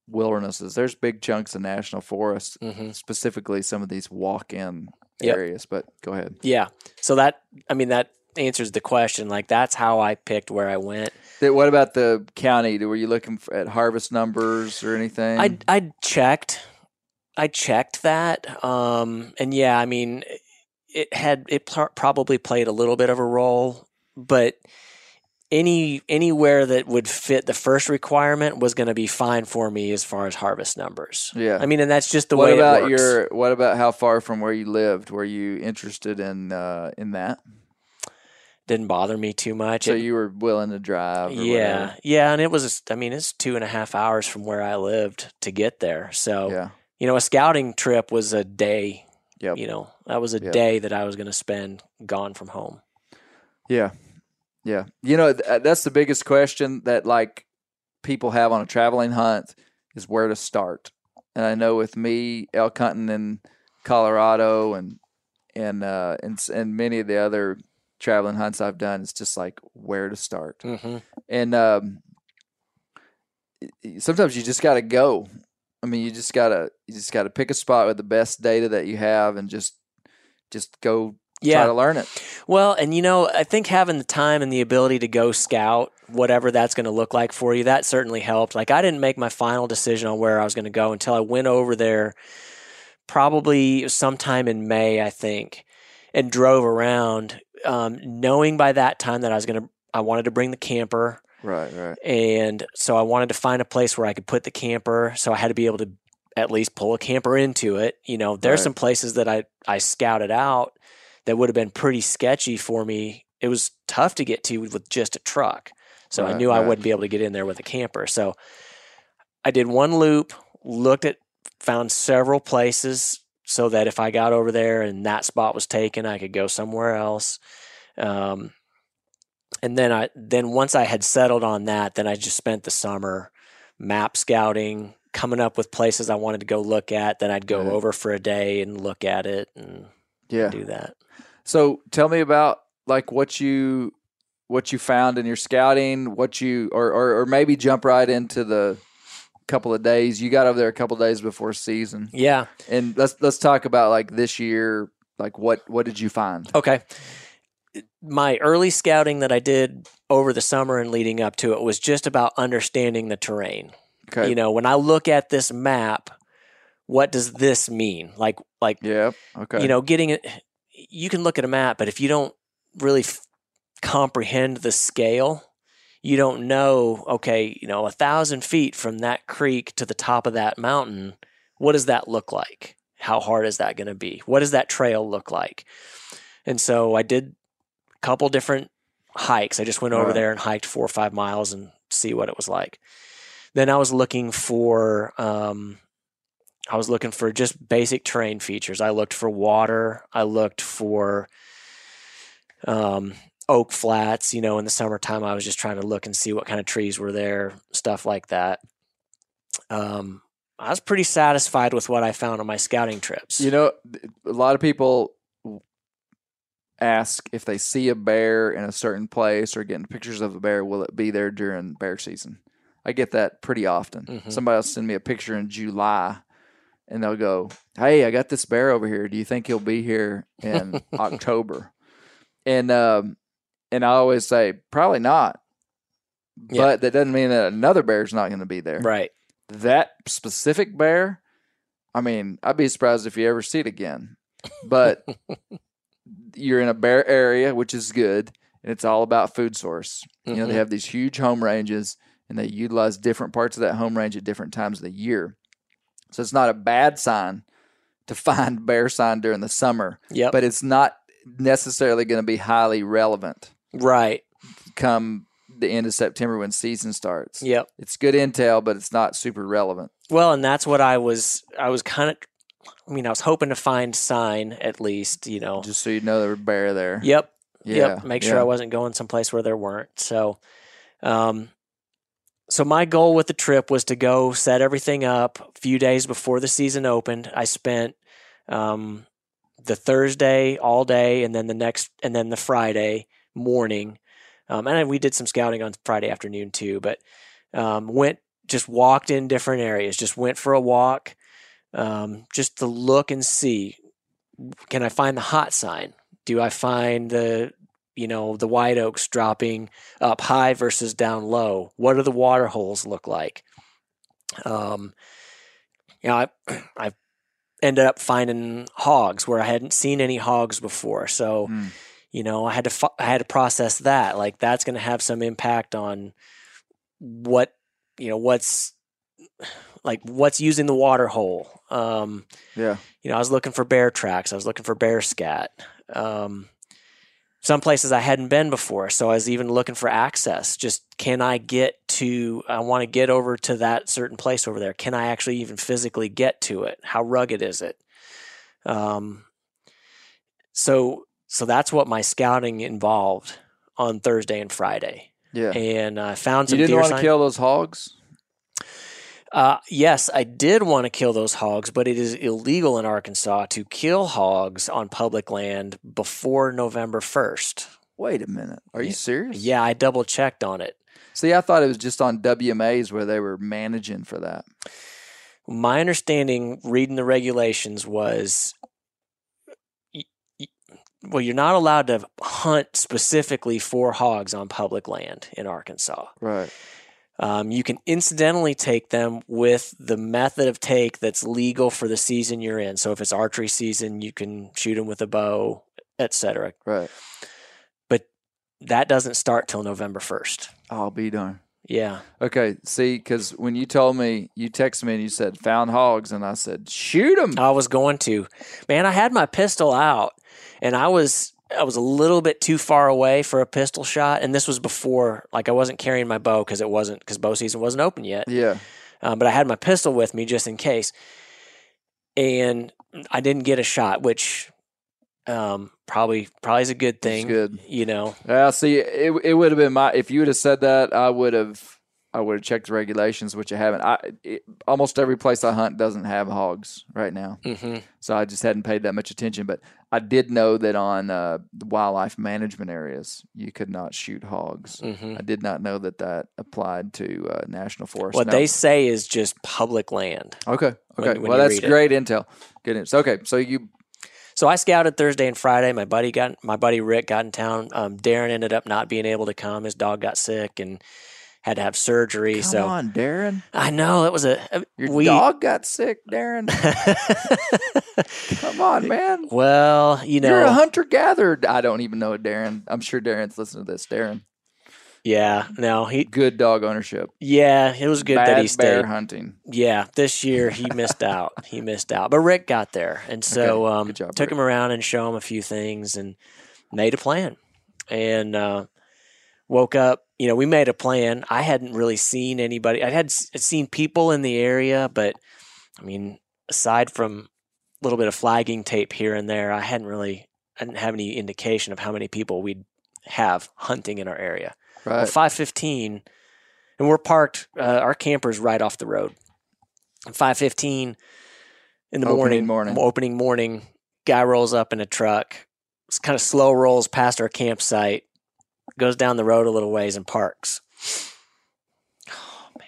wildernesses. There's big chunks of national forest, hmm specifically some of these walk-in Yep. areas. But go ahead. yeah. So that I mean that answers the question. Like that's how I picked where I went. What about the county? Were you looking for, at harvest numbers or anything? I I checked, I checked that, um, and yeah, I mean, it had it pl- probably played a little bit of a role, but any anywhere that would fit the first requirement was going to be fine for me as far as harvest numbers. Yeah. I mean, and that's just the what way about it works. your? What about how far from where you lived? Were you interested in uh, in that? Didn't bother me too much. So It- you were willing to drive? Yeah, whatever. yeah, and it was. I mean, it's two and a half hours from where I lived to get there. So yeah, you know, a scouting trip was a day. Yep. You know, that was a Yep. day that I was going to spend gone from home. yeah, yeah. You know, th- uh, that's the biggest question that like people have on a traveling hunt is where to start. And I know with me elk hunting in Colorado and and uh, and and many of the other traveling hunts I've done, it's just like where to start. hmm and um, sometimes you just got to go. I mean, you just gotta you just gotta pick a spot with the best data that you have, and just just go try to learn it. Well, and you know, I think having the time and the ability to go scout, whatever that's going to look like for you, that certainly helped. Like, I didn't make my final decision on where I was going to go until I went over there probably sometime in May, I think, and drove around, um, knowing by that time that I was going to, I wanted to bring the camper. Right, right. And so I wanted to find a place where I could put the camper. So I had to be able to at least pull a camper into it. You know, there's Right. some places that I, I scouted out that would have been pretty sketchy for me. It was tough to get to with just a truck. So I Right, knew I wouldn't be able to get in there with a camper. So I did one loop, looked at, found several places so that if I got over there and that spot was taken, I could go somewhere else. Um, and then I then once I had settled on that, then I just spent the summer map scouting, coming up with places I wanted to go look at. Then I'd go Right. over for a day and look at it and Yeah. do that. So tell me about like what you what you found in your scouting, what you or or, or maybe jump right into the couple of days. You got over there a couple of days before season. Yeah. And let's let's talk about like this year, like what what did you find? Okay. My early scouting that I did over the summer and leading up to it was just about understanding the terrain. Okay. You know, when I look at this map, what does this mean? Like, like yeah. Okay. you know, getting it. You can look at a map, but if you don't really f- comprehend the scale, you don't know. Okay, you know, a thousand feet from that creek to the top of that mountain, what does that look like? How hard is that going to be? What does that trail look like? And so I did a couple different hikes. I just went over Right. there and hiked four or five miles and see what it was like. Then I was looking for um, I was looking for just basic terrain features. I looked for water. I looked for um, oak flats. You know, in the summertime, I was just trying to look and see what kind of trees were there, stuff like that. Um, I was pretty satisfied with what I found on my scouting trips. You know, a lot of people ask if they see a bear in a certain place or getting pictures of a bear, will it be there during bear season? I get that pretty often. Mhm. Somebody will send me a picture in July and they'll go, Hey, I got this bear over here. Do you think he'll be here in October? And um and I always say, Probably not. Yeah. But that doesn't mean that another bear's not going to be there right. that specific bear, I mean, I'd be surprised if you ever see it again. But you're in a bear area, which is good, and it's all about food source. You know, they Mhm. have these huge home ranges, and they utilize different parts of that home range at different times of the year. So it's not a bad sign to find bear sign during the summer, Yep. but it's not necessarily going to be highly relevant right. come the end of September when season starts. Yep. It's good intel, but it's not super relevant. Well, and that's what I was. I was kind of. I mean, I was hoping to find sign at least. You know. Just so you know, there were bear there. Yep. Yeah, Yep. Make sure yeah. I wasn't going someplace where there weren't. So, um, so my goal with the trip was to go set everything up a few days before the season opened. I spent um, the Thursday all day, and then the next, and then the Friday morning, um, and we did some scouting on Friday afternoon too. But um, went just walked in different areas. Just went for a walk, um, just to look and see. Can I find the hot sign? Do I find the you know the white oaks dropping up high versus down low? What do the water holes look like? Um, you know, I I ended up finding hogs where I hadn't seen any hogs before, so Hmm. You know I had to I had to process that. Like that's going to have some impact on what you know what's like what's using the water hole. Um, Yeah. you know, I was looking for bear tracks. I was looking for bear scat. Um, some places I hadn't been before, so I was even looking for access. Just can I get to? I want to get over to that certain place over there. Can I actually even physically get to it? How rugged is it? Um, so so that's what my scouting involved on Thursday and Friday, Yeah. and I found some. you didn't want to sign- kill those hogs? uh, yes, I did want to kill those hogs, but it is illegal in Arkansas to kill hogs on public land before November 1st. Wait a minute. Are you serious? Yeah, I double checked on it. See, I thought it was just on WMAs where they were managing for that. My understanding, reading the regulations, was well, you're not allowed to hunt specifically for hogs on public land in Arkansas. Right. Um, you can incidentally take them with the method of take that's legal for the season you're in. So if it's archery season, you can shoot them with a bow, etc. Right. But that doesn't start till November 1st. I'll be darned. Yeah. Okay. See, because when you told me, you texted me and you said found hogs, and I said shoot them. I was going to. Man, I had my pistol out and I was I was a little bit too far away for a pistol shot and this was before like I wasn't carrying my bow cuz it wasn't cuz bow season wasn't open yet. yeah. um, but I had my pistol with me just in case. And I didn't get a shot, which um, probably probably is a good thing. good. you know. Yeah. See, it it would have been my if you would have said that, I would have I would have checked the regulations, which I haven't. I it, almost every place I hunt doesn't have hogs right now, hmm so I just hadn't paid that much attention. But I did know that on uh, the wildlife management areas, you could not shoot hogs. hmm I did not know that that applied to uh, national forest. What Now- they say is just public land. okay, okay, when well that's read it. great intel. Good news. Okay, so you So I scouted Thursday and Friday. My buddy got my buddy Rick got in town. Um, Darren ended up not being able to come. His dog got sick and had to have surgery. come so on, Darren. I know it was a Your we, dog got sick, Darren. Come on, man. well, you know You're a hunter gatherer. I don't even know Darren. I'm sure Darren's listening to this. Darren, yeah, no, he, good dog ownership. yeah, it was good Bad that he bear stayed. hunting. Yeah, this year he missed out. He missed out, but Rick got there, and so Okay, um, job, took Rick. him around and show him a few things, and made a plan. And uh, woke up. You know, we made a plan. I hadn't really seen anybody. I had seen people in the area, but I mean, aside from a little bit of flagging tape here and there, I hadn't really. I didn't have any indication of how many people we'd have hunting in our area. Well, five fifteen, and we're parked. Uh, our camper's right off the road. Five fifteen in the Opening morning, morning. Opening morning. Guy rolls up in a truck. It's kind of slow rolls past our campsite. Goes down the road a little ways and parks. Oh man,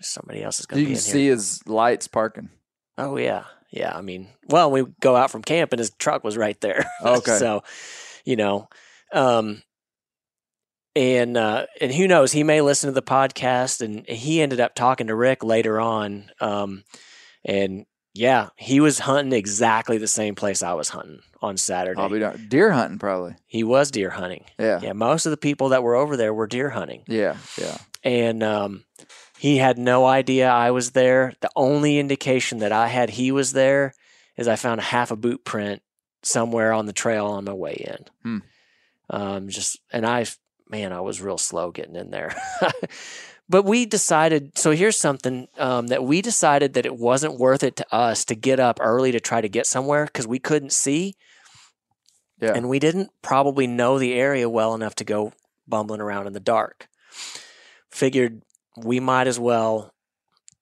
somebody else is going You to be can see here. his lights parking. Oh yeah, yeah. I mean, well, we go out from camp and his truck was right there. Okay. so, you know, um, and uh, and who knows? He may listen to the podcast, and he ended up talking to Rick later on. Um, and yeah, he was hunting exactly the same place I was hunting on Saturday. Probably not. Deer hunting, probably. He was deer hunting. Yeah. Yeah, most of the people that were over there were deer hunting Yeah. Yeah. and um, he had no idea I was there. The only indication that I had he was there is I found a half a boot print somewhere on the trail on my way in. Hmm. Um, just and I, man, I was real slow getting in there. but we decided. So here's something um, that we decided that it wasn't worth it to us to get up early to try to get somewhere because we couldn't see. Yeah. And we didn't probably know the area well enough to go bumbling around in the dark. Figured we might as well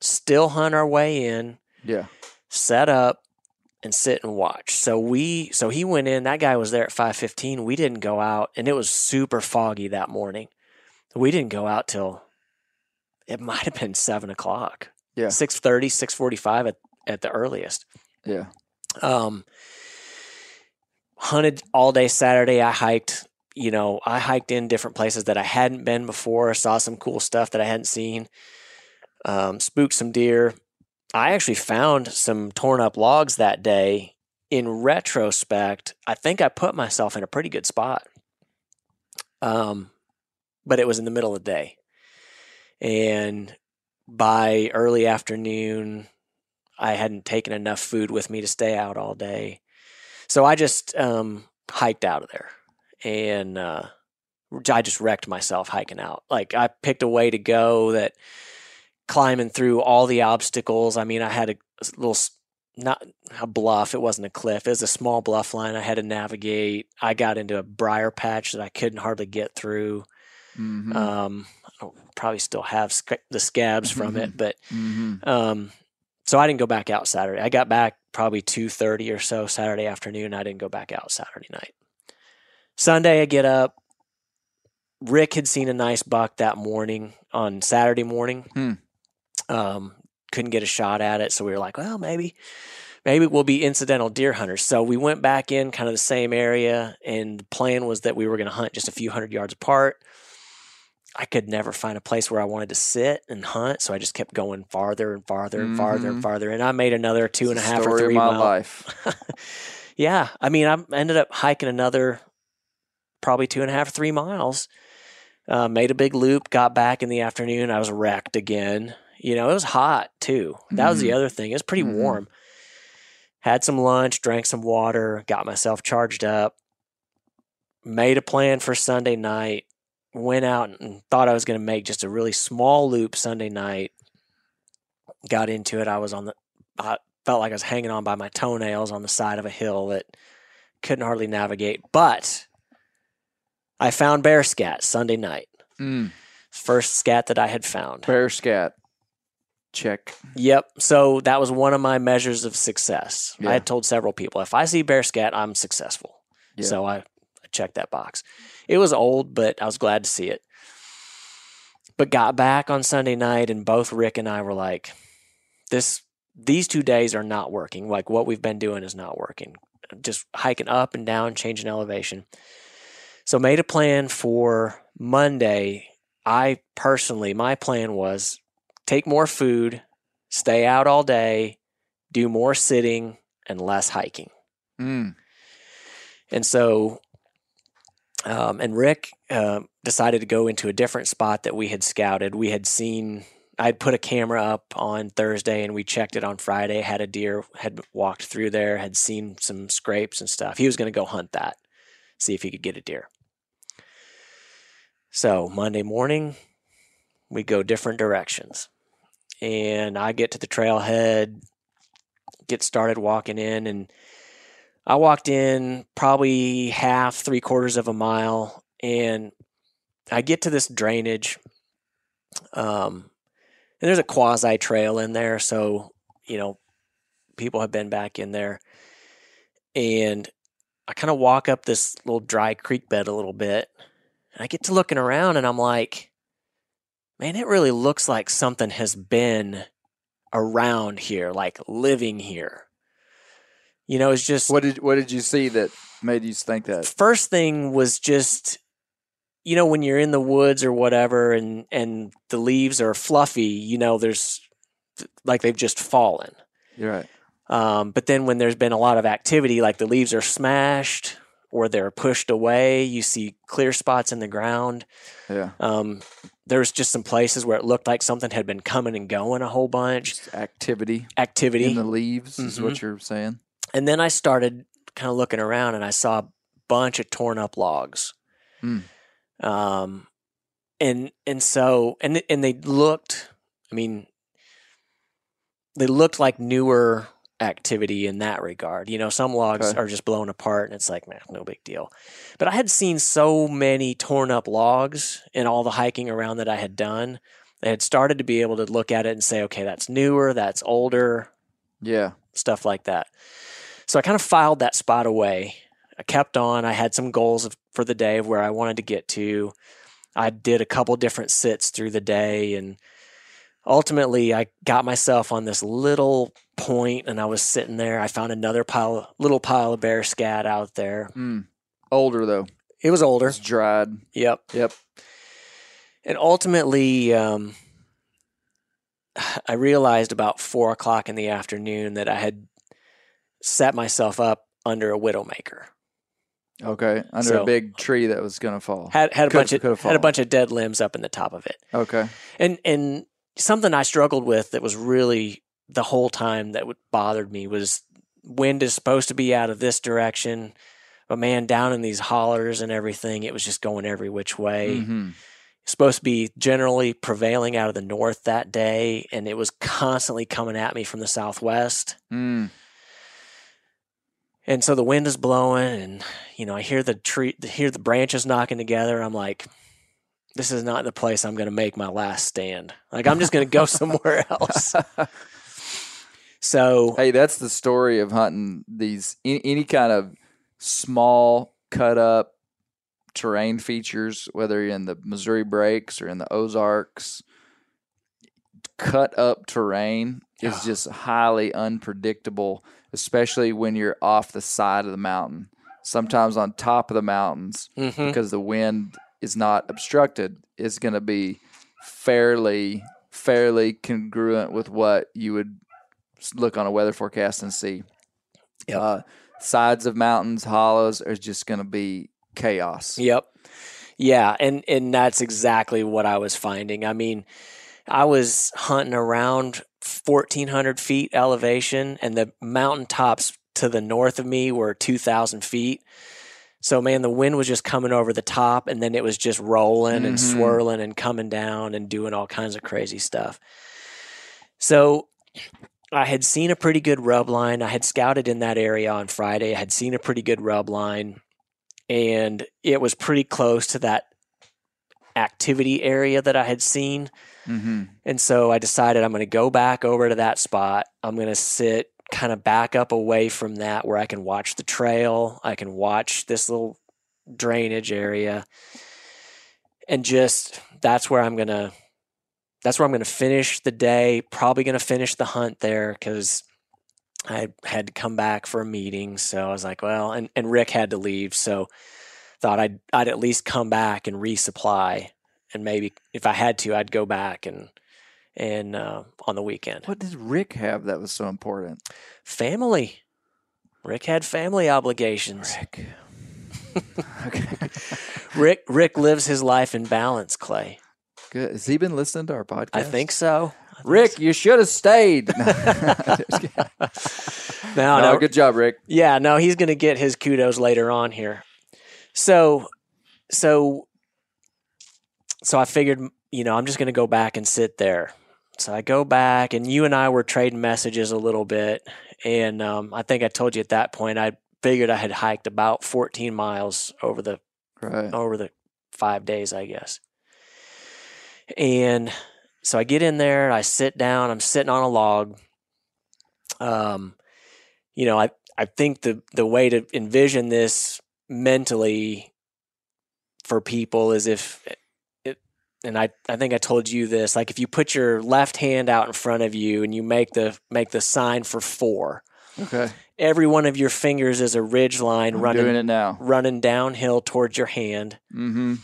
still hunt our way in, Yeah. set up, and sit and watch. So we so he went in, that guy was there at five fifteen. We didn't go out and it was super foggy that morning. We didn't go out till it might have been seven o'clock. Yeah. 6.30, 6.45 at, at the earliest. Yeah. Um, hunted all day Saturday. I hiked, you know, I hiked in different places that I hadn't been before. Saw some cool stuff that I hadn't seen. Um, spooked some deer. I actually found some torn up logs that day. In retrospect, I think I put myself in a pretty good spot. Um, but it was in the middle of the day, and by early afternoon, I hadn't taken enough food with me to stay out all day. So I just um, hiked out of there and uh, I just wrecked myself hiking out. Like I picked a way to go that climbing through all the obstacles. I mean, I had a little, not a bluff, it wasn't a cliff, it was a small bluff line I had to navigate. I got into a briar patch that I couldn't hardly get through. Mm-hmm. Um, I probably still have sc- the scabs from it, but mm-hmm. um, so I didn't go back out Saturday. I got back probably two thirty or so Saturday afternoon. I didn't go back out Saturday night. Sunday, I get up. Rick had seen a nice buck that morning on Saturday morning. Hmm. Um, couldn't get a shot at it, so we were like, well, maybe, maybe we'll be incidental deer hunters. So we went back in kind of the same area, and the plan was that we were going to hunt just a few hundred yards apart. I could never find a place where I wanted to sit and hunt, so I just kept going farther and farther and farther and Mhm. farther. And I made another two and a half or three of my mile. life. yeah, I mean, I ended up hiking another probably two and a half or three miles. Uh, made a big loop, got back in the afternoon. I was wrecked again. You know, it was hot too. That was the Mhm. other thing. It was pretty Mhm. warm. Had some lunch, drank some water, got myself charged up. Made a plan for Sunday night. Went out and thought I was going to make just a really small loop Sunday night. Got into it. I was on the, I felt like I was hanging on by my toenails on the side of a hill that couldn't hardly navigate. But I found bear scat Sunday night. Mm. First scat that I had found. Bear scat. Check. Yep. So that was one of my measures of success. Yeah. I had told several people if I see bear scat, I'm successful. Yeah. So I, I checked that box. It was old, but I was glad to see it. But got back on Sunday night, and both Rick and I were like, "This, these two days are not working. Like what we've been doing is not working. Just hiking up and down, changing elevation." So made a plan for Monday. I personally, my plan was take more food, stay out all day, do more sitting and less hiking. Mm. And so, um, and Rick uh, decided to go into a different spot that we had scouted. We had seen, I'd put a camera up on Thursday and we checked it on Friday, had a deer, had walked through there, had seen some scrapes and stuff. He was going to go hunt that, see if he could get a deer. So, Monday morning, we go different directions. And I get to the trailhead, get started walking in, and I walked in probably half, three quarters of a mile, and I get to this drainage. Um, and there's a quasi trail in there, so you know, people have been back in there. And I kind of walk up this little dry creek bed a little bit, and I get to looking around, and I'm like, man, it really looks like something has been around here, like living here. You know, it's just What did What did you see that made you think that? first thing was just you know when you're in the woods or whatever and and the leaves are fluffy you know there's like they've just fallen You're right. um, but then when there's been a lot of activity like the leaves are smashed or they're pushed away you see clear spots in the ground Yeah. um, there was just some places where it looked like something had been coming and going a whole bunch Just activity activity in the leaves is Mhm. what you're saying. And then I started kind of looking around and I saw a bunch of torn up logs. Hmm. Um, and and so and and they looked. I mean, they looked like newer activity in that regard. You know, some logs Okay. are just blown apart and it's like, man, no big deal. But I had seen so many torn up logs in all the hiking around that I had done. I had started to be able to look at it and say, okay, that's newer, that's older, Yeah. stuff like that. So I kind of filed that spot away. I kept on. I had some goals of, for the day of where I wanted to get to. I did a couple different sits through the day and ultimately I got myself on this little point and I was sitting there. I found another pile little pile of bear scat out there. Mm. Older though. It was older. It's dried. Yep. Yep. And ultimately, um, I realized about four o'clock in the afternoon that I had set myself up under a widowmaker. Okay. Under So- a big tree that was gonna fall. Had had a Could've- bunch of had a bunch of dead limbs up in the top of it. Okay. And and something I struggled with that was really the whole time that bothered me was wind is supposed to be out of this direction, but man, down in these hollers and everything, it was just going every which way. hmm supposed to be generally prevailing out of the north that day, and it was constantly coming at me from the southwest. Mm. And so the wind is blowing, and you know I hear the tree, hear the branches knocking together. I'm like, this is not the place I'm going to make my last stand. Like I'm just going to go somewhere else. So Hey, that's the story of hunting these any, any kind of small cut up terrain features, whether you're in the Missouri Breaks or in the Ozarks. Cut up terrain is just highly unpredictable, especially when you're off the side of the mountain. Sometimes on top of the mountains, mhm. because the wind is not obstructed, it's going to be fairly fairly congruent with what you would look on a weather forecast and see. Yep. Uh, sides of mountains, hollows are just going to be chaos. Yep. Yeah, and and that's exactly what I was finding. I mean, I was hunting around 1400 feet elevation and the mountaintops to the north of me were 2000 feet. So man, the wind was just coming over the top and then it was just rolling and Mhm. swirling and coming down and doing all kinds of crazy stuff. So I had seen a pretty good rub line. I had scouted in that area on Friday. I had seen a pretty good rub line and it was pretty close to that activity area that I had seen. Mm-hmm. And so I decided I'm going to go back over to that spot. I'm going to sit kind of back up away from that where I can watch the trail. I can watch this little drainage area. And just that's where I'm going to that's where I'm going to finish the day. Probably going to finish the hunt there cuz I had to come back for a meeting. So I was like, well, and, and Rick had to leave. So thought I'd, I'd at least come back and resupply. And maybe if I had to, I'd go back and, and, uh, on the weekend. What did Rick have that was so important? Family. Rick had family obligations. Rick. okay. Rick, Rick lives his life in balance, Clay. Good. Has he been listening to our podcast? I think so. I think Rick, so. you should have stayed. No, no, no, good job, Rick. Yeah, no, he's going to get his kudos later on here. So, so, so I figured, you know, I'm just going to go back and sit there. So I go back, and you and I were trading messages a little bit, and um, I think I told you at that point I figured I had hiked about 14 miles over the Right. over the five days, I guess. And so I get in there, I sit down, I'm sitting on a log. Um, you know, I, I think the, the way to envision this mentally for people is if and I, I think I told you this, like if you put your left hand out in front of you and you make the, make the sign for four, Okay. every one of your fingers is a ridge line I'm running, doing it now. running downhill towards your hand Mm-hmm.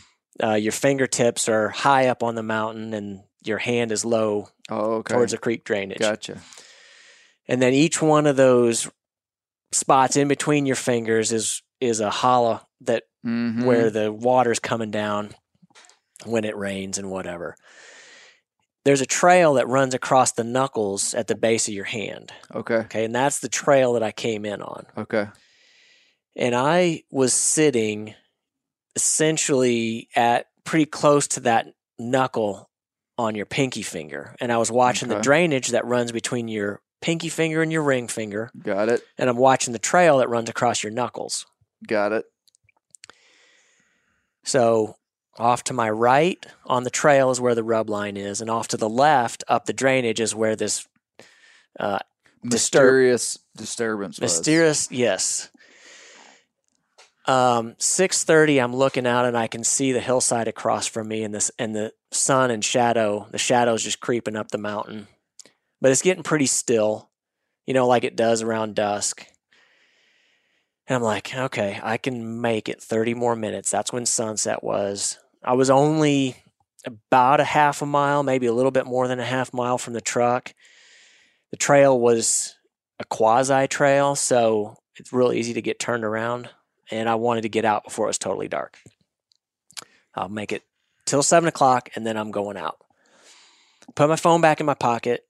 uh, your fingertips are high up on the mountain and your hand is low Oh, okay. towards the creek drainage. Gotcha. And then each one of those spots in between your fingers is is a hollow that Mm-hmm. where the water's coming down when it rains and whatever. There's a trail that runs across the knuckles at the base of your hand. Okay. Okay, and that's the trail that I came in on. Okay. and I was sitting essentially at pretty close to that knuckle on your pinky finger, and I was watching the drainage that runs between your pinky finger and your ring finger, Got it. and I'm watching the trail that runs across your knuckles. Got it. So off to my right on the trail is where the rub line is, and off to the left up the drainage is where this uh, Disturb- Mysterious disturbance. was. Mysterious, yes. Um, six thirty. I'm looking out and I can see the hillside across from me, and this and the sun and shadow. The shadow's just creeping up the mountain, but it's getting pretty still, you know, like it does around dusk. And I'm like, okay, I can make it 30 more minutes. That's when sunset was. I was only about a half a mile, maybe a little bit more than a half mile from the truck. The trail was a quasi trail, so it's real easy to get turned around. And I wanted to get out before it was totally dark. I'll make it till seven o'clock and then I'm going out. Put my phone back in my pocket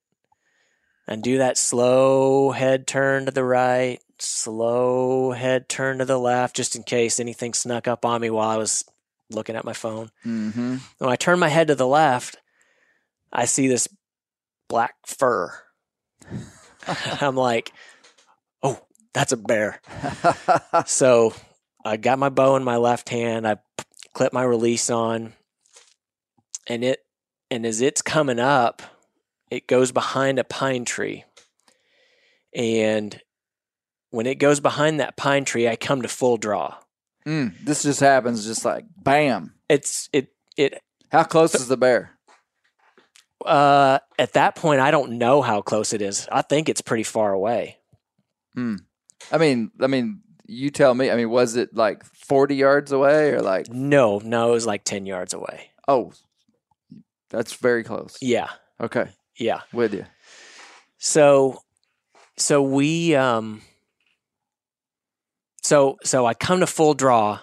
and do that slow head turn to the right, slow head turn to the left, just in case anything snuck up on me while I was looking at my phone. Mm-hmm. When I turn my head to the left, I see this black fur. I'm like, oh, that's a bear. so I got my bow in my left hand. I clip my release on, and it and as it's coming up, it goes behind a pine tree. And when it goes behind that pine tree, I come to full draw. Mm, this just happens, just like bam. It's it it How close is the bear? uh at that point I don't know how close it is. I think it's pretty far away. I mean, I mean, you tell me. I mean, was it like forty yards away or like? No, no, it was like 10 yards away. Oh, that's very close. Yeah. Okay, Yeah. with you. So so we um so so I come to full draw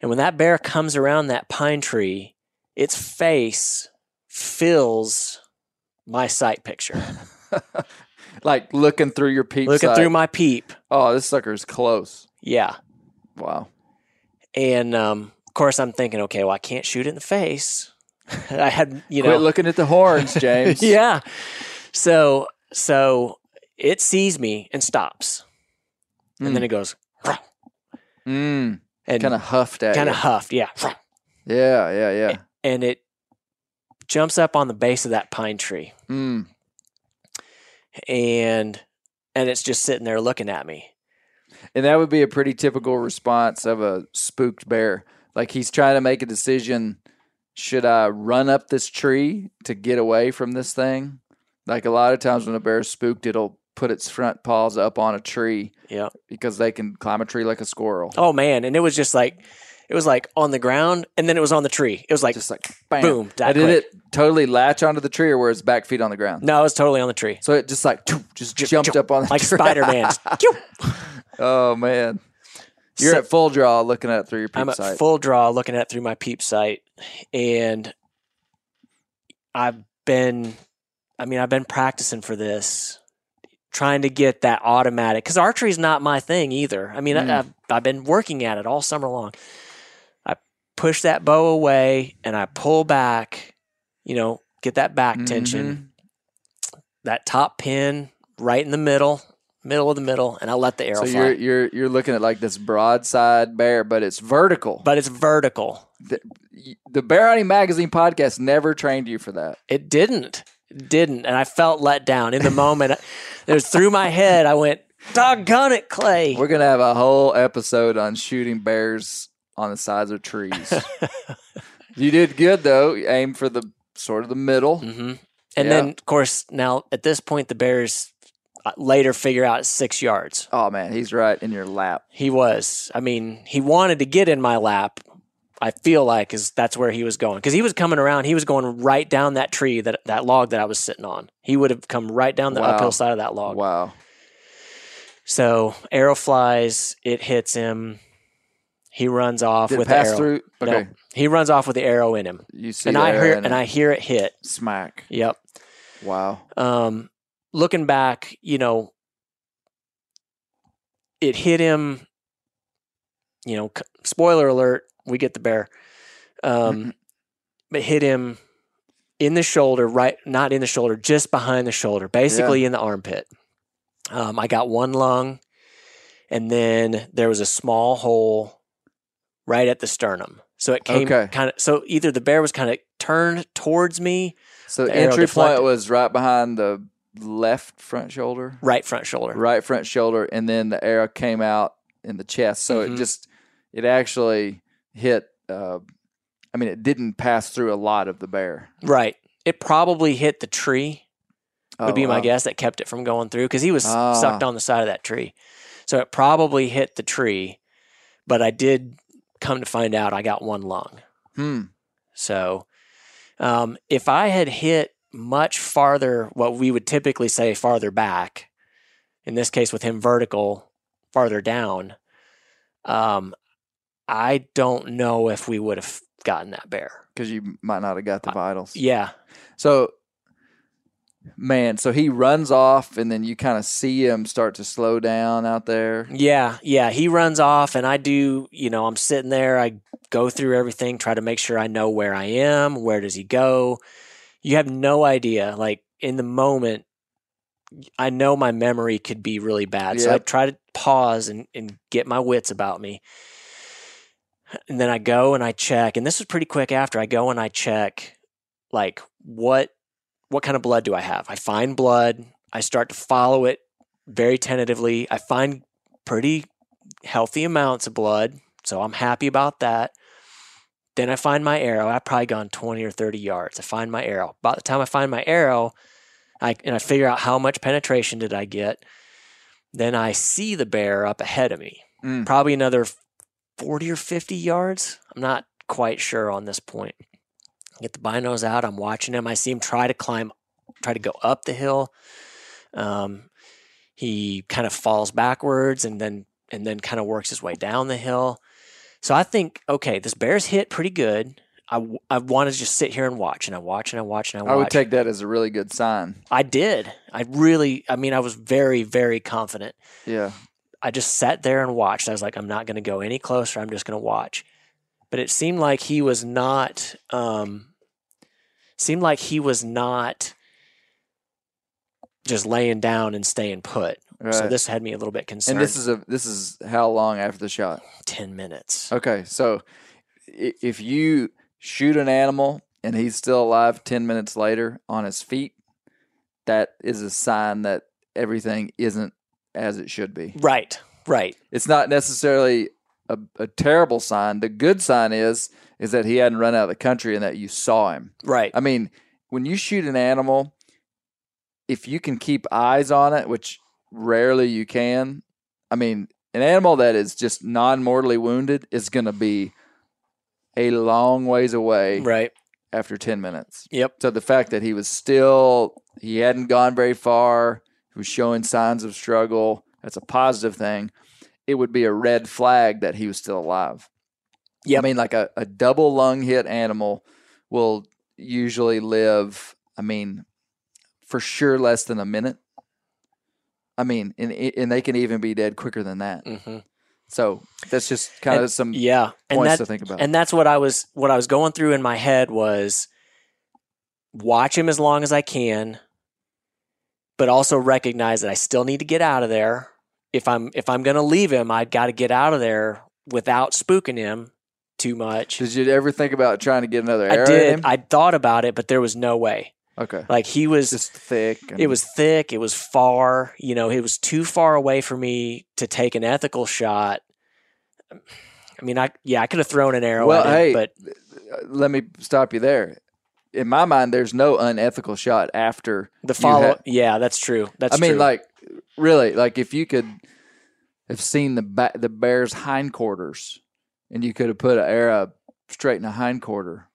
and when that bear comes around that pine tree, its face fills my sight picture. Like looking through your peep. Looking sight. through my peep. Oh, this sucker's close. Yeah. Wow. And um of course I'm thinking, okay, well I can't shoot it in the face. I had you Quit know looking at the horns, James. yeah. So so it sees me and stops. And then it goes Mm, and kind of huffed at kind of huffed, yeah. Yeah, yeah, yeah. and it jumps up on the base of that pine tree, Mm. and and it's just sitting there looking at me. And that would be a pretty typical response of a spooked bear. Like he's trying to make a decision should I run up this tree to get away from this thing? Like a lot of times when a bear's spooked, it'll put its front paws up on a tree Yeah. because they can climb a tree like a squirrel. Oh man, and it was just like it was like on the ground, and then it was on the tree. It was like Just like bam. boom, that And did quick. it totally latch onto the tree or were its back feet on the ground? no, it was totally on the tree, So it just like just jumped up on the like tree. Spider Man. oh man. You're So- at full draw looking at it through your peep I'm at sight. full draw looking at it through my peep sight, and I've been, I mean, I've been practicing for this, trying to get that automatic because archery is not my thing either. I mean, Mm. I, I've I've been working at it all summer long. I push that bow away and I pull back, you know, get that back Mm-hmm. tension, that top pin right in the middle, middle of the middle, and I let the arrow So fly. you're you're you're looking at like this broadside bear, but it's vertical. but it's vertical. the, the Bear Hunting Magazine podcast never trained you for that. It didn't. Didn't. And I felt let down in the moment. it was through my head. I went, doggone it, Clay. We're gonna have a whole episode on shooting bears on the sides of trees. you did good though. You aimed for the sort of the middle. hmm And Yeah. then, of course, now at this point, the Bears uh, later figure out six yards. Oh man, he's right in your lap. He was. I mean, he wanted to get in my lap. I feel like is that's where he was going because he was coming around. He was going right down that tree that that log that I was sitting on. He would have come right down the Wow. uphill side of that log. Wow. So arrow flies. It hits him. He runs off Did it with pass arrow. through? No, Okay. he runs off with the arrow in him, You see and I hear and. I hear it hit. smack. Yep. Wow. Um, looking back, you know, it hit him. You know, spoiler alert: we get the bear. Um, but hit him in the shoulder, right? Not in the shoulder, just behind the shoulder, basically in the armpit. Um, I got one lung, and then there was a small hole right at the sternum. So it came Okay. kind of. So either the bear was kind of turned towards me, So The entry point was right behind the left front shoulder, right front shoulder. right front shoulder, and then the arrow came out in the chest. So Mhm. it just it actually hit. Uh, I mean, it didn't pass through a lot of the bear. Right. It probably hit the tree, would Oh, be my wow. guess, that kept it from going through because he was Ah. sucked on the side of that tree. So it probably hit the tree, but I did come to find out I got one lung. Hmm. So um, if I had hit much farther, what we would typically say farther back, in this case with him vertical, farther down, um, I don't know if we would have gotten that bear. Because you might not have got the vitals. Yeah. So, man, so he runs off, and then you kind of see him start to slow down out there. Yeah, yeah. He runs off, and I do. You know, I'm sitting there. I go through everything, try to make sure I know where I am. Where does he go? You have no idea. Like in the moment, I know my memory could be really bad. So I try to pause and, and get my wits about me. And then I go and I check, and this is pretty quick after I go and I check, like what what kind of blood do I have? I find blood. I start to follow it very tentatively. I find pretty healthy amounts of blood, so I'm happy about that. Then I find my arrow. I've probably gone 20 or 30 yards. I find my arrow. By the time I find my arrow, I and I figure out how much penetration did I get. Then I see the bear up ahead of me. Mm. Probably another 40 or 50 yards. I'm not quite sure on this point. Get the binos out. I'm watching him. I see him try to climb, try to go up the hill. Um, he kind of falls backwards and then and then kind of works his way down the hill. So I think, okay, this bear's hit pretty good. I, I want to just sit here and watch, and I watch, and I watch, and I watch. I would take that as a really good sign. I did. I really. I mean, I was very, very confident. Yeah. I just sat there and watched. I was like, I'm not going to go any closer. I'm just going to watch. But it seemed like he was not. Um, seemed like he was not just laying down and staying put. Right. So this had me a little bit concerned. and this is a this is how long after the shot? ten minutes. Okay, so if you shoot an animal and he's still alive 10 minutes later on his feet, that is a sign that everything isn't as it should be. Right. Right. It's not necessarily a, a terrible sign. The good sign is is that he hadn't run out of the country and that you saw him. Right. I mean, when you shoot an animal, if you can keep eyes on it, which rarely you can, I mean, an animal that is just non mortally wounded is going to be a long ways away right. after 10 minutes. Yep. So the fact that he was still, he hadn't gone very far, was showing signs of struggle, that's a positive thing. It would be a red flag that he was still alive. Yep. I mean, like a, a double lung hit animal will usually live, I mean, for sure less than a minute. I mean, and, and they can even be dead quicker than that. hmm So that's just kind And- of some Yeah. And points that, to think about. and that's what I was what I was going through in my head was watch him as long as I can, but also recognize that I still need to get out of there. If I'm if I'm gonna leave him, I've got to get out of there without spooking him too much. Did you ever think about trying to get another I did. him? I thought about it, but there was no way. okay. Like he was Just thick. And, it was thick, it was far, you know, it was too far away for me to take an ethical shot. I mean, I yeah, I could have thrown an arrow Well, at him, hey, but uh, let me stop you there. In my mind, there's no unethical shot after the follow ha- yeah, that's true. That's I mean, true. like, really, like if you could have seen the ba- the bear's hindquarters, and you could have put an arrow straight in a hindquarter,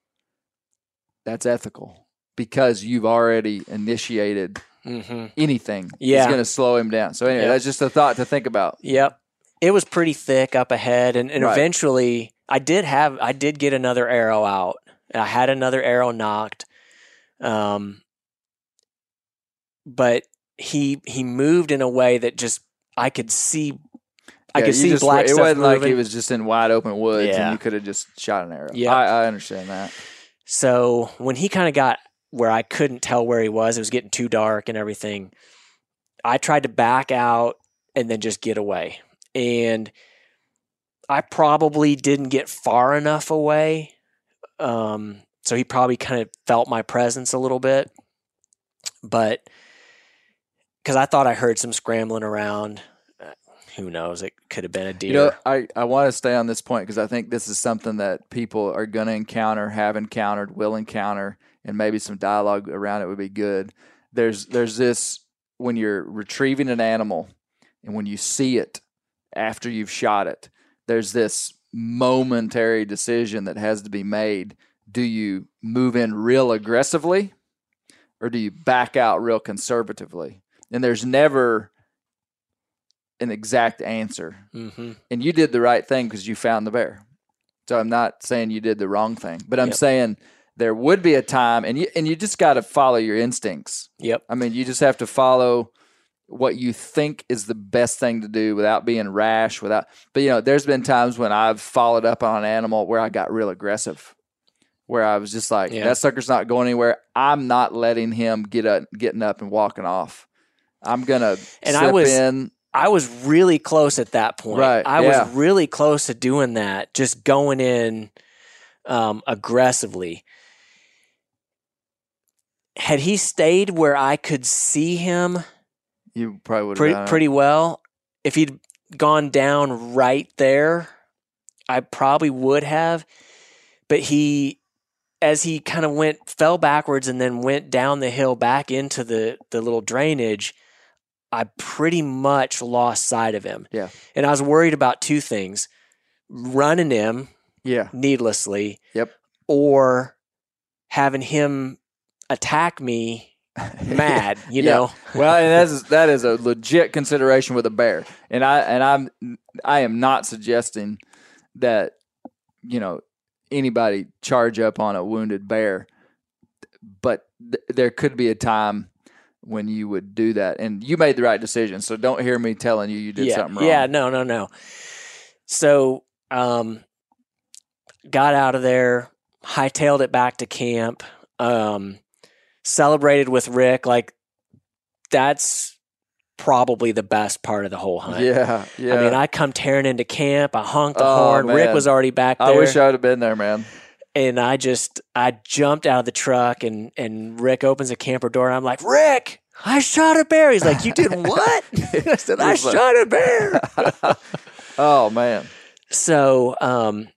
that's ethical because you've already initiated hmm anything. Yeah. it's going to slow him down. So anyway, Yeah. that's just a thought to think about. Yep. It was pretty thick up ahead and, and Right. eventually I did have I did get another arrow out. I had another arrow nocked. Um but he he moved in a way that just I could see I Yeah, could see just- black It wasn't like he was just in wide open woods, Yeah. and you could have just shot an arrow. Yeah, I, I understand that. So when he kind of got where I couldn't tell where he was, it was getting too dark and everything. I tried to back out and then just get away. And I probably didn't get far enough away. Um, so he probably kind of felt my presence a little bit. But because I thought I heard some scrambling around. Uh, Who knows? It could have been a deer. You know, I, I want to stay on this point because I think this is something that people are going to encounter, have encountered, will encounter, and maybe some dialogue around it would be good. There's there's this when you're retrieving an animal and when you see it after you've shot it, there's this momentary decision that has to be made. Do you move in real aggressively or do you back out real conservatively? And there's never an exact answer hmm and you did the right thing because you found the bear. So I'm not saying you did the wrong thing, but I'm Yep. saying there would be a time, and you and you just got to follow your instincts. Yep. I mean, you just have to follow what you think is the best thing to do without being rash. Without, but you know, there's been times when I've followed up on an animal where I got real aggressive, where I was just like, Yeah. that sucker's not going anywhere. I'm not letting him get up, getting up and walking off. I'm gonna And I was- in. I was really close at that point. Right, I yeah. was really close to doing that, just going in um, aggressively. Had he stayed where I could see him You probably would pretty, pretty well, if he'd gone down right there, I probably would have. But he, as he kind of went, fell backwards and then went down the hill back into the, the little drainage, I pretty much lost sight of him. Yeah. And I was worried about two things running him Yeah. needlessly Yep. or having him attack me mad, you Yeah. know? well, and that is that is a legit consideration with a bear, and I and I'm I am not suggesting that you know anybody charge up on a wounded bear, but th- there could be a time when you would do that, and you made the right decision. So don't hear me telling you you did yeah, something wrong. Yeah, no, no, no. So, um, got out of there, hightailed it back to camp, um, celebrated with Rick. Like, that's probably the best part of the whole hunt. yeah, yeah. I mean, I come tearing into camp. I honked the Oh, horn. Rick was already back there. I wish I would have been there, man. and I just I jumped out of the truck and and Rick opens the camper door I'm like, Rick, I shot a bear. He's like, You did what? I said, I shot a bear. Oh man. so um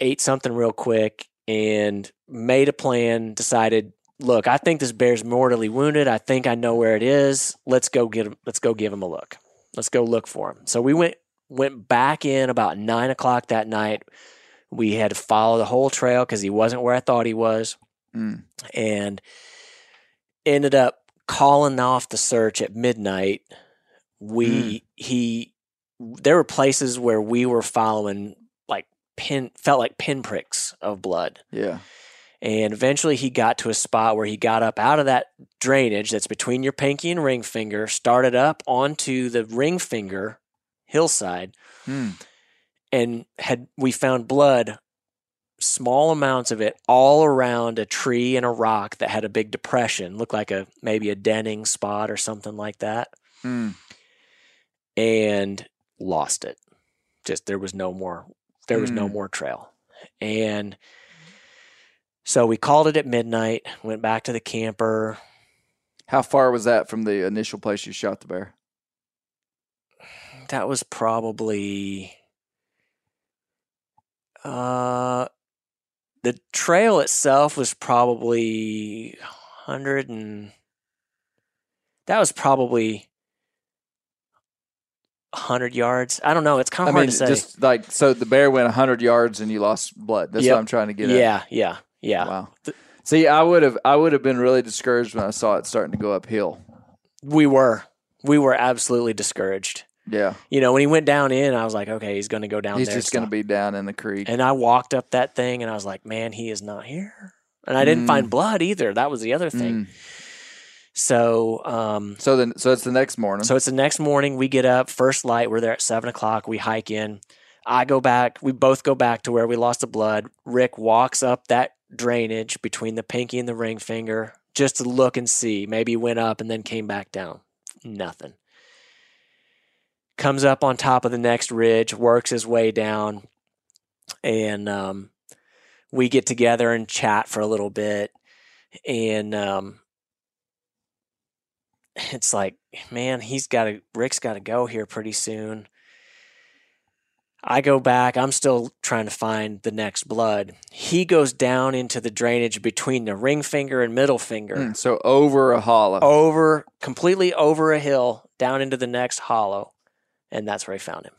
ate something real quick and made a plan, decided, look, I think this bear's mortally wounded. I think I know where it is. Let's go get him let's go give him a look. Let's go look for him. So we went went back in about nine o'clock that night. We had to follow the whole trail because he wasn't where I thought he was. Mm. And ended up calling off the search at midnight. We he there were places where we were following like pin felt like pinpricks of blood. Yeah. And eventually he got to a spot where he got up out of that drainage that's between your pinky and ring finger, started up onto the ring finger hillside, Hmm. and had we found blood, small amounts of it all around a tree and a rock that had a big depression, looked like a maybe a denning spot or something like that, Hmm. and lost it. Just there was no more there was no Mm. more trail. And so we called it at midnight, went back to the camper. How far was that from the initial place you shot the bear? That was probably uh the trail itself was probably 100 and that was probably 100 yards. I don't know. It's kind I of hard mean, to say. just like so, the bear went hundred yards and you lost blood. That's Yep. what I'm trying to get at. Yeah, yeah, yeah, yeah. Wow. See, I would have, I would have been really discouraged when I saw it starting to go uphill. We were. We were absolutely discouraged. Yeah, You know, when he went down in, I was like, okay, he's going to go down he's there. just going to be down in the creek. And I walked up that thing and I was like, man, he is not here. And I didn't Mm. find blood either. That was the other thing. Mm. So, um, So then, so it's the next morning. so it's the next morning. We get up, first light. We're there at seven o'clock. We hike in. I go back. We both go back to where we lost the blood. Rick walks up that drainage between the pinky and the ring finger just to look and see. Maybe went up and then came back down. Nothing. Comes up on top of the next ridge, works his way down, and um, we get together and chat for a little bit. And um, it's like, man, he's got to, Rick's got to go here pretty soon. I go back. I'm still trying to find the next blood. He goes down into the drainage between the ring finger and middle finger, Mm, so over a hollow. over, completely over a hill, down into the next hollow. And that's where I found him.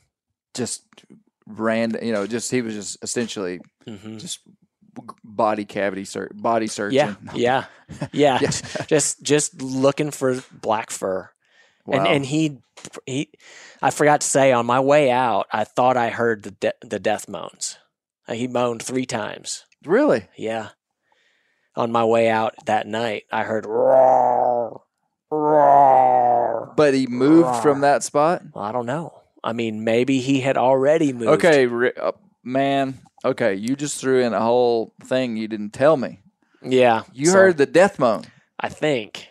Just random, you know, just he was just essentially hmm just body cavity search, body searching. Yeah, yeah, yeah. Yeah. just just looking for black fur. Wow. And and he he I forgot to say on my way out, I thought I heard the de- the death moans. Uh, He moaned 3 times. really? Yeah. On my way out that night, I heard roar roar. But he moved from that spot. Well, I don't know. I mean, maybe he had already moved. Okay, uh, man. Okay, you just threw in a whole thing you didn't tell me. Yeah. You so, heard the death moan. I think.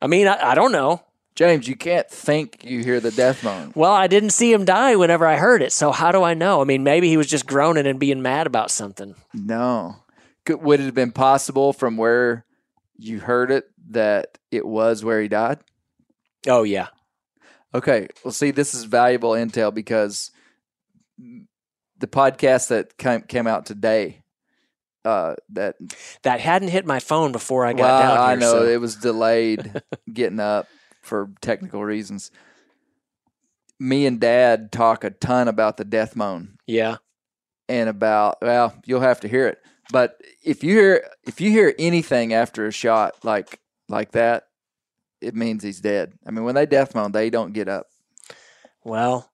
I mean, I, I don't know. James, you can't think you hear the death moan. Well, I didn't see him die whenever I heard it, so how do I know? I mean, maybe he was just groaning and being mad about something. No. Could, would it have been possible from where you heard it that it was where he died? Oh yeah, Okay. Well, see, this is valuable intel because the podcast that came, came out today, uh, that that hadn't hit my phone before I got well, down here. I know so- it was delayed getting up for technical reasons. Me and Dad talk a ton about the death moan yeah, and about well, you'll have to hear it. But if you hear if you hear anything after a shot like like that, it means he's dead. I mean, when they death moan, they don't get up. well,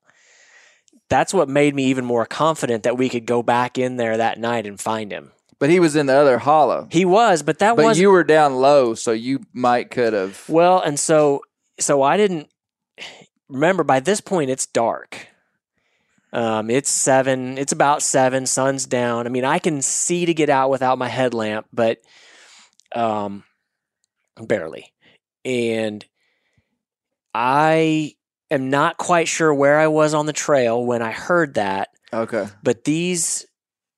that's what made me even more confident that we could go back in there that night and find him. But he was in the other hollow. He was, but that But was you were down low, so you might could have. well, and so so I didn't remember. By this point, it's dark. Um, it's seven. It's about seven. Sun's down. I mean, I can see to get out without my headlamp, but um, barely. And I am not quite sure where I was on the trail when I heard that. Okay. But these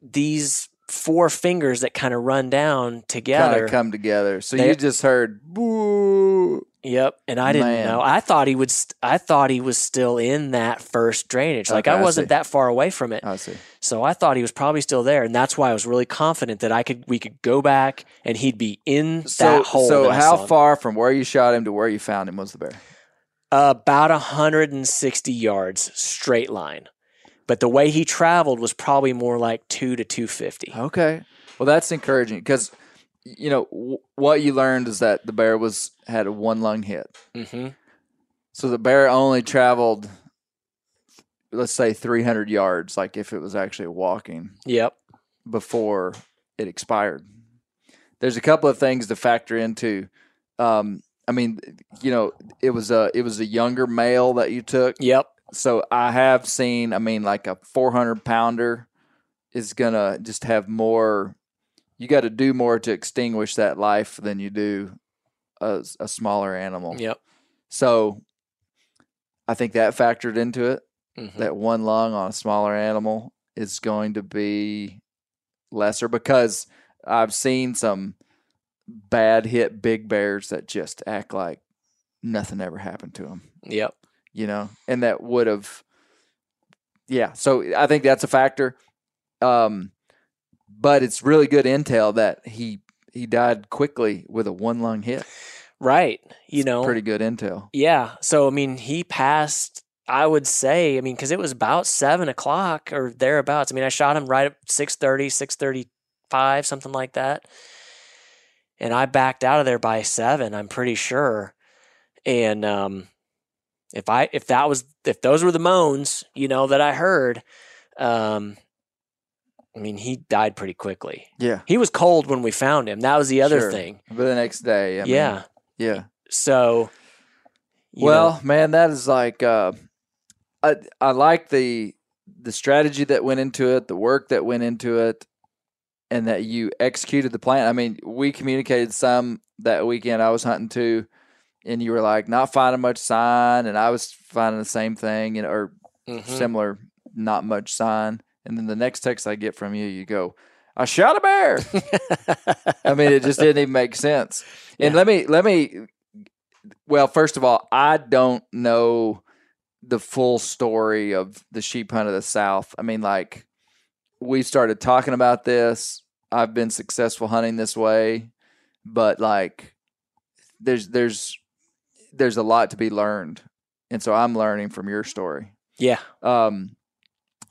these four fingers that kind of run down together. kind of come together. So They- you just heard boo. Yep, and I didn't Man. know. I thought he would. St- I thought he was still in that first drainage. Like Okay, I I wasn't see. that far away from it, I see. so I thought he was probably still there, and that's why I was really confident that I could. We could go back and he'd be in So, that hole. so that how far from where you shot him to where you found him was the bear? About 160 yards straight line, but the way he traveled was probably more like two to 250. Okay. Well, that's encouraging because you know w- what you learned is that the bear was had a one lung hit. hmm So the bear only traveled, let's say, 300 yards, like if it was actually walking Yep. before it expired. There's a couple of things to factor into. Um, I mean, you know, it was a it was a younger male that you took. Yep. So I have seen. I mean, like a 400 pounder is gonna just have more. You got to do more to extinguish that life than you do a, a smaller animal. Yep. So I think that factored into it. Mhm. That one lung on a smaller animal is going to be lesser because I've seen some bad hit big bears that just act like nothing ever happened to them, Yep. You know, and that would have, yeah. So I think that's a factor. Um, but it's really good intel that he he died quickly with a one lung hit. Right. You It's know. pretty good intel. Yeah. So I mean, he passed. I would say. I mean, because it was about seven o'clock or thereabouts. I mean, I shot him right at 6.30, 6.35, something like that, and I backed out of there by seven. I'm pretty sure. And um, if I if that was if those were the moans, you know, that I heard, um, I mean, he died pretty quickly. Yeah. He was cold when we found him. That was the other Sure. thing. But the next day, I mean, yeah. yeah. So. well, know, man, that is like uh, I I like the the strategy that went into it, the work that went into it, and that you executed the plan. I mean, we communicated some that weekend. I was hunting too, and you were like not finding much sign, and I was finding the same thing, know, or mhm. similar, not much sign. And then the next text I get from you, you go, "I shot a bear." I mean, it just didn't even make sense. And let me let me. Well, first of all, I don't know the full story of the sheep hunt of the South. I mean, like we started talking about this. I've been successful hunting this way, but like there's there's there's a lot to be learned, and so I'm learning from your story yeah. um,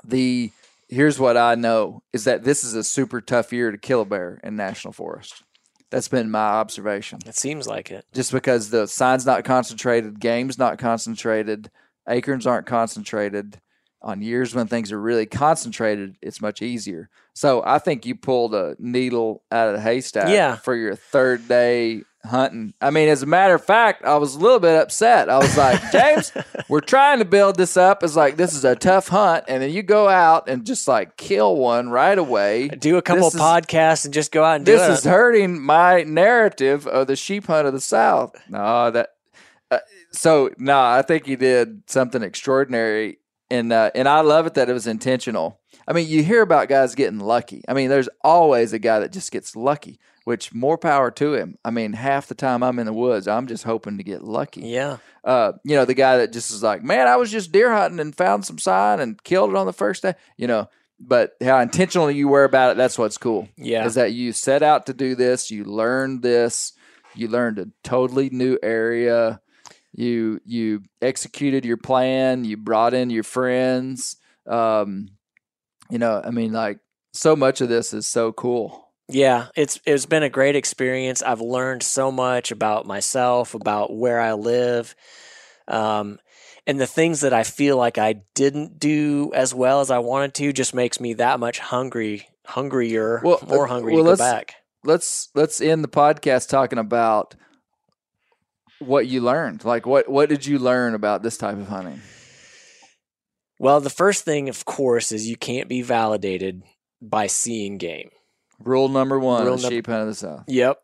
the here's what I know is that this is a super tough year to kill a bear in national forest. That's been my observation. It seems like it. Just because the sign's not concentrated, game's not concentrated, acorns aren't concentrated. On years when things are really concentrated, it's much easier. So I think you pulled a needle out of the haystack Yeah. for your third day hunting. I mean, as a matter of fact, I was a little bit upset. I was like, James, we're trying to build this up as like this is a tough hunt, and then you go out and just like kill one right away. Do a couple This of is- podcasts and just go out and do This is hurting my narrative of the sheep hunt of the South. No, that. Uh, so no, I think he did something extraordinary, and uh, and I love it that it was intentional. I mean, you hear about guys getting lucky. I mean, there's always a guy that just gets lucky, which more power to him. I mean, half the time I'm in the woods, I'm just hoping to get lucky yeah. uh, you know, the guy that just is like, man, I was just deer hunting and found some sign and killed it on the first day, you know. But how intentional you were about it, that's what's cool. Yeah. Is that you set out to do this, you learned this, you learned a totally new area, you you executed your plan, you brought in your friends. Um, you know, I mean, like so much of this is so cool. Yeah, it's it's been a great experience. I've learned so much about myself, about where I live, um, and the things that I feel like I didn't do as well as I wanted to just makes me that much hungry, hungrier, Well, more uh, hungry well, to go let's- back. let's let's end the podcast talking about what you learned. Like what what did you learn about this type of hunting? Well, the first thing, of course, is you can't be validated by seeing game. Rule number one Rule num- sheep hunt of the south. Yep,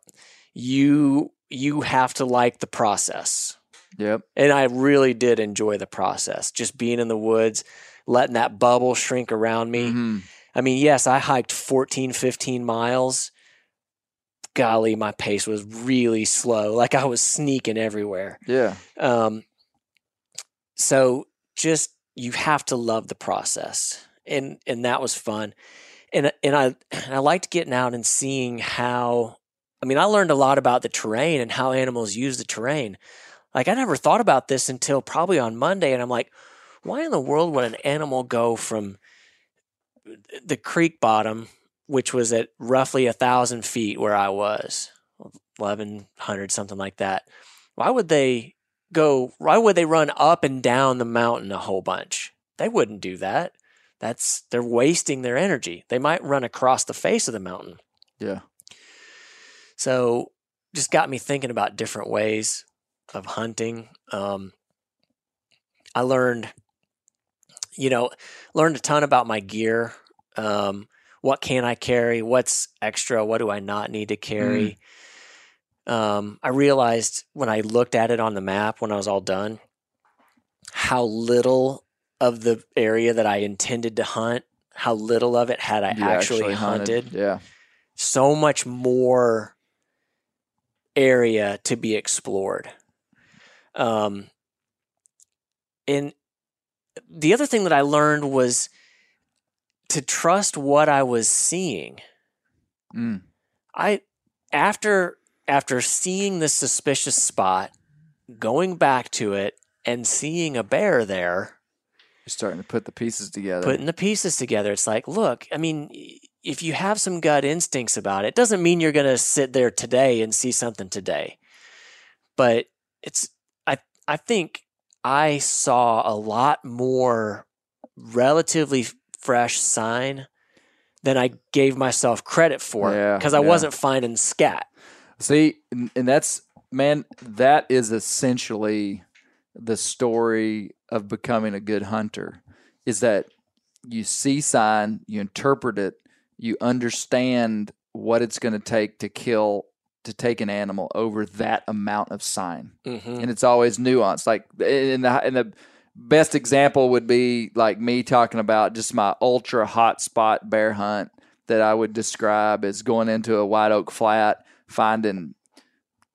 you you have to like the process. Yep. And I really did enjoy the process, just being in the woods, letting that bubble shrink around me. Mhm. I mean, yes, I hiked 14, 15 miles. Golly, my pace was really slow. Like I was sneaking everywhere. Yeah. Um, so just you have to love the process, and and that was fun, and uh, and I and I liked getting out and seeing how. I mean, I learned a lot about the terrain and how animals use the terrain. Like I never thought about this until probably on Monday, and I'm like, why in the world would an animal go from uh, the creek bottom, which was at roughly a thousand feet where I was, eleven hundred something like that? Why would they go why would they run up and down the mountain a whole bunch they wouldn't do that that's they're wasting their energy. They might run across the face of the mountain. Yeah. so just got me thinking about different ways of hunting. Um, i learned you know learned a ton about my gear. Um, what can i carry? What's extra? What do i not need to carry? Um, I realized when I looked at it on the map when I was all done how little of the area that I intended to hunt, how little of it had I You actually, hunted. Yeah. So much more area to be explored. Um, and the other thing that I learned was to trust what I was seeing. Mm. I after after seeing this suspicious spot, going back to it and seeing a bear there, You're starting to put the pieces together. putting the pieces together, it's like, look, I mean, if you have some gut instincts about it, doesn't mean you're going to sit there today and see something today. But it's I I think I saw a lot more relatively fresh sign than I gave myself credit for Yeah, because I yeah. wasn't finding scat. See, and that's man, that is essentially the story of becoming a good hunter. Is that you see sign, you interpret it, you understand what it's going to take to kill to take an animal over that amount of sign, Mm-hmm. and it's always nuanced. Like in the in the best example would be like me talking about just my ultra hot spot bear hunt that I would describe as going into a white oak flat, finding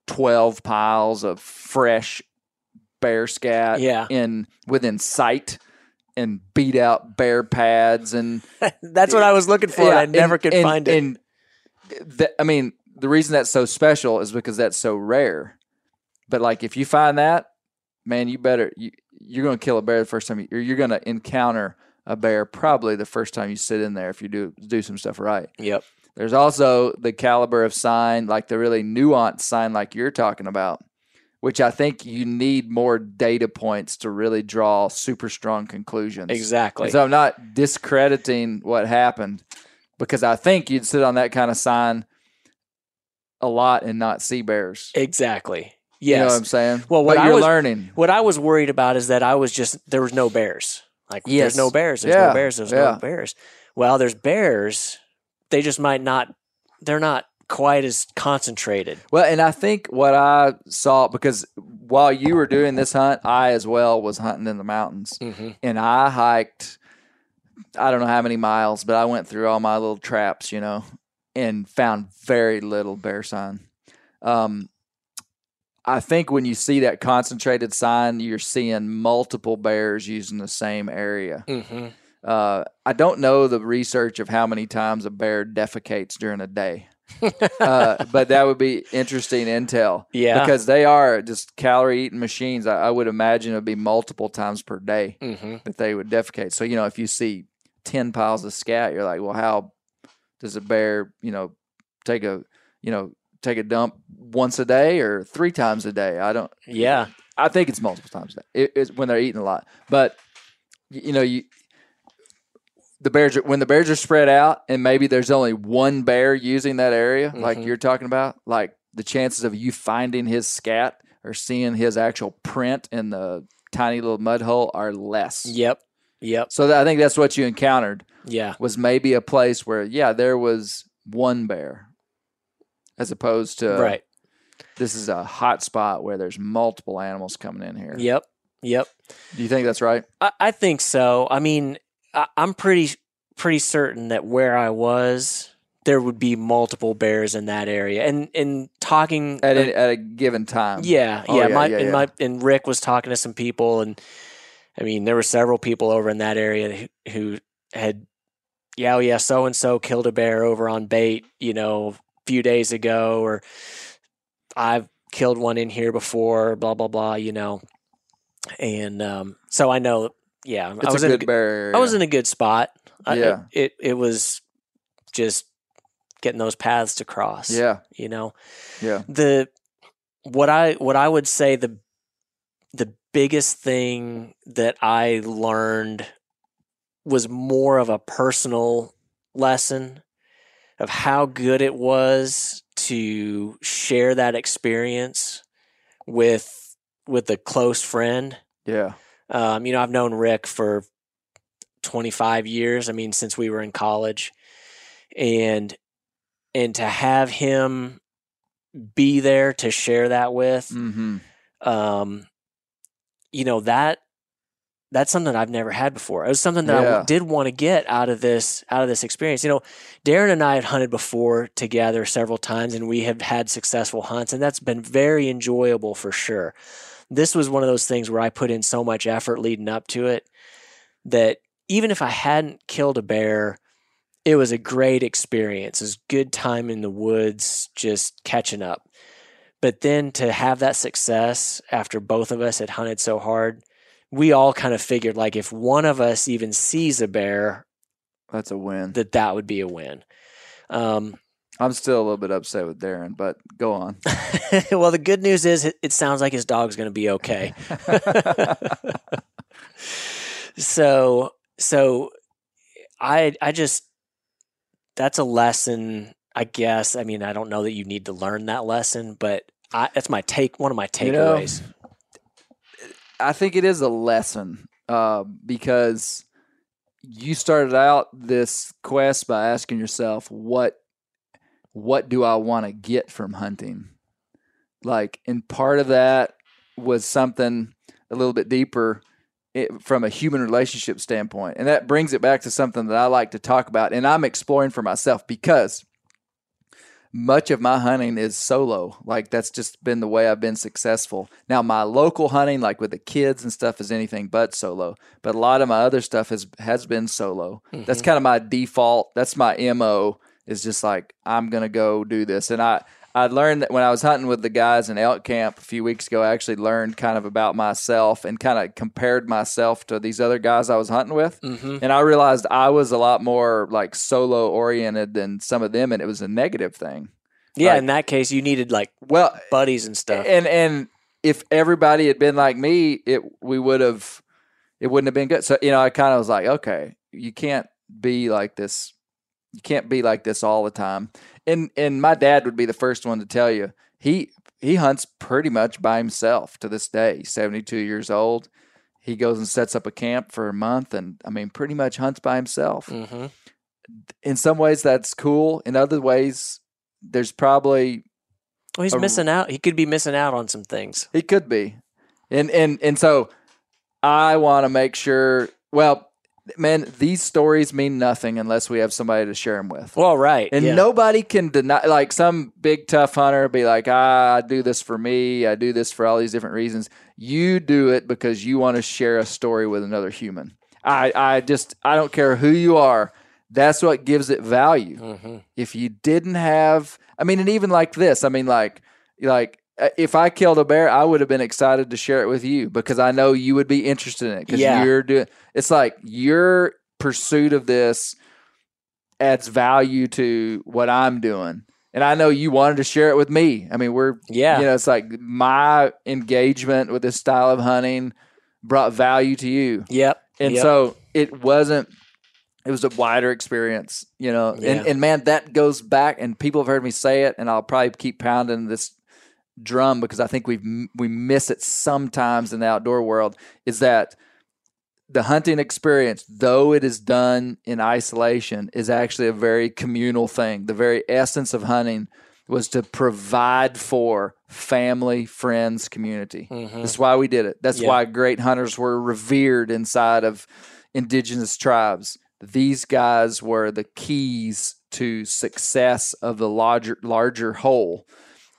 12 piles of fresh bear scat Yeah. in within sight and beat out bear pads and That's what I was looking for. and I never could and- find it. And th- I mean, the reason that's so special is because that's so rare. But like, if you find that, man, you better you, you're going to kill a bear the first time, you, or you're going to encounter a bear probably the first time you sit in there if you do do some stuff right. Yep. There's also the caliber of sign, like the really nuanced sign, like you're talking about, which I think you need more data points to really draw super strong conclusions. Exactly. And so I'm not discrediting what happened because I think you'd sit on that kind of sign a lot and not see bears. exactly. You know what I'm saying? Well, what but I you're was- learning. what I was worried about is that I was just there was no bears. Like Yes. there's no bears. There's Yeah. no bears. There's Yeah. no bears. Well, there's bears. They just might not. They're not quite as concentrated. Well, and I think what I saw because while you were doing this hunt, I as well was hunting in the mountains, Mm-hmm. and I hiked. I don't know how many miles, but I went through all my little traps, you know, and found very little bear sign. Um, I think when you see that concentrated sign, you're seeing multiple bears using the same area. Mm-hmm. Uh, I don't know the research of how many times a bear defecates during a day, uh, but that would be interesting intel. Yeah. because they are just calorie eating machines. I, I would imagine it would be multiple times per day Mm-hmm. that they would defecate. So you know, if you see ten piles of scat, you're like, well, how does a bear, you know, take a, you know, take a dump once a day or three times a day? I don't. Yeah. I think it's multiple times a day. It, it's when they're eating a lot, but you know, you the bears are, when the bears are spread out, and maybe there's only one bear using that area, like Mhm. you're talking about, like the chances of you finding his scat or seeing his actual print in the tiny little mud hole are less. Yep. Yep. So that, I think that's what you encountered Yeah. was maybe a place where, yeah, there was one bear, as opposed to right. This is a hot spot where there's multiple animals coming in here. Yep. Yep. Do you think that's right? I, I think so. I mean, I, I'm pretty pretty certain that where I was, there would be multiple bears in that area. And and talking at a, at a given time. yeah, Oh, yeah. yeah, my, yeah, and yeah. my and Rick was talking to some people, and I mean, there were several people over in that area who, who had, yeah, oh yeah, so and so killed a bear over on bait, you know, a few days ago, or I've killed one in here before, blah blah blah, you know, and um, so I know, yeah, It's I was a in a, bear area. I was in a good spot. I- Yeah. it it was just getting those paths to cross. yeah, you know yeah. the what I what I would say the the biggest thing that I learned was more of a personal lesson of how good it was to share that experience with with a close friend. Yeah. Um, you know, I've known Rick for 25 years. I mean, since we were in college, and and to have him be there to share that with, Mm-hmm. um, you know that that's something I've never had before. It was something that I Yeah. w- did want to get out of this out of this experience. You know, Darren and I had hunted before together several times, and we have had successful hunts, and that's been very enjoyable for sure. This was one of those things where I put in so much effort leading up to it that even if I hadn't killed a bear, it was a great experience. It was good time in the woods, just catching up. But then to have that success after both of us had hunted so hard, we all kind of figured like if one of us even sees a bear, That's a win. that that would be a win. Um, I'm still a little bit upset with Darren, but go on. well, the good news is it, sounds like his dog's going to be okay. so, so I, I just, that's a lesson, I guess. I mean, I don't know that you need to learn that lesson, but I, that's my take, one of my You know, takeaways. I think it is a lesson uh, because you started out this quest by asking yourself, "What, what do I want to get from hunting?" Like, and part of that was something a little bit deeper it, from a human relationship standpoint, and that brings it back to something that I like to talk about, and I'm exploring for myself because much of my hunting is solo. Like that's just been the way I've been successful. Now my local hunting, like with the kids and stuff, is anything but solo. But a lot of my other stuff has has been solo. That's mm-hmm. kind of my default. That's my mo. Is just like I'm gonna go do this. And I I learned that when I was hunting with the guys in elk camp a few weeks ago. I actually learned kind of about myself and kind of compared myself to these other guys I was hunting with. hmm And I realized I was a lot more like solo oriented than some of them, and it was a negative thing. Yeah, Like- in that case, you needed like Well, buddies and stuff. and and if everybody had been like me, it we would have it wouldn't have been good. So you know, I kind of was like, okay, you can't be like this. You can't be like this all the time. And and my dad would be the first one to tell you he he hunts pretty much by himself to this day. Seventy two years old. He goes and sets up a camp for a month, and I mean, pretty much hunts by himself hmm in some ways that's cool. In other ways, there's probably Well, he's A- missing out. He could be missing out on some things. he could be, and and and so I want to make sure. Well, man, these stories mean nothing unless we have somebody to share them with. Well, right. And yeah. nobody can deny, like some big tough hunter be like, ah, I do this for me. I do this for all these different reasons. You do it because you want to share a story with another human. I, I just, I don't care who you are. That's what gives it value. hmm If you didn't have, I mean, and even like this, I mean, like, like Uh, if I killed a bear, I would have been excited to share it with you because I know you would be interested in it because Yeah. you're doing. It's like your pursuit of this adds value to what I'm doing. And I know you wanted to share it with me. I mean, we're, Yeah. you know, it's like my engagement with this style of hunting brought value to you. Yep. And yep. so it wasn't, it was a wider experience, you know. Yeah. And, and man, that goes back, and people have heard me say it, and I'll probably keep pounding this drum because I think we we miss it sometimes in the outdoor world. Is that the hunting experience, though it is done in isolation, is actually a very communal thing. The very essence of hunting was to provide for family, friends, community. Mhm. That's why we did it. That's Yeah. why great hunters were revered inside of indigenous tribes. these guys were the keys to success of the larger larger whole.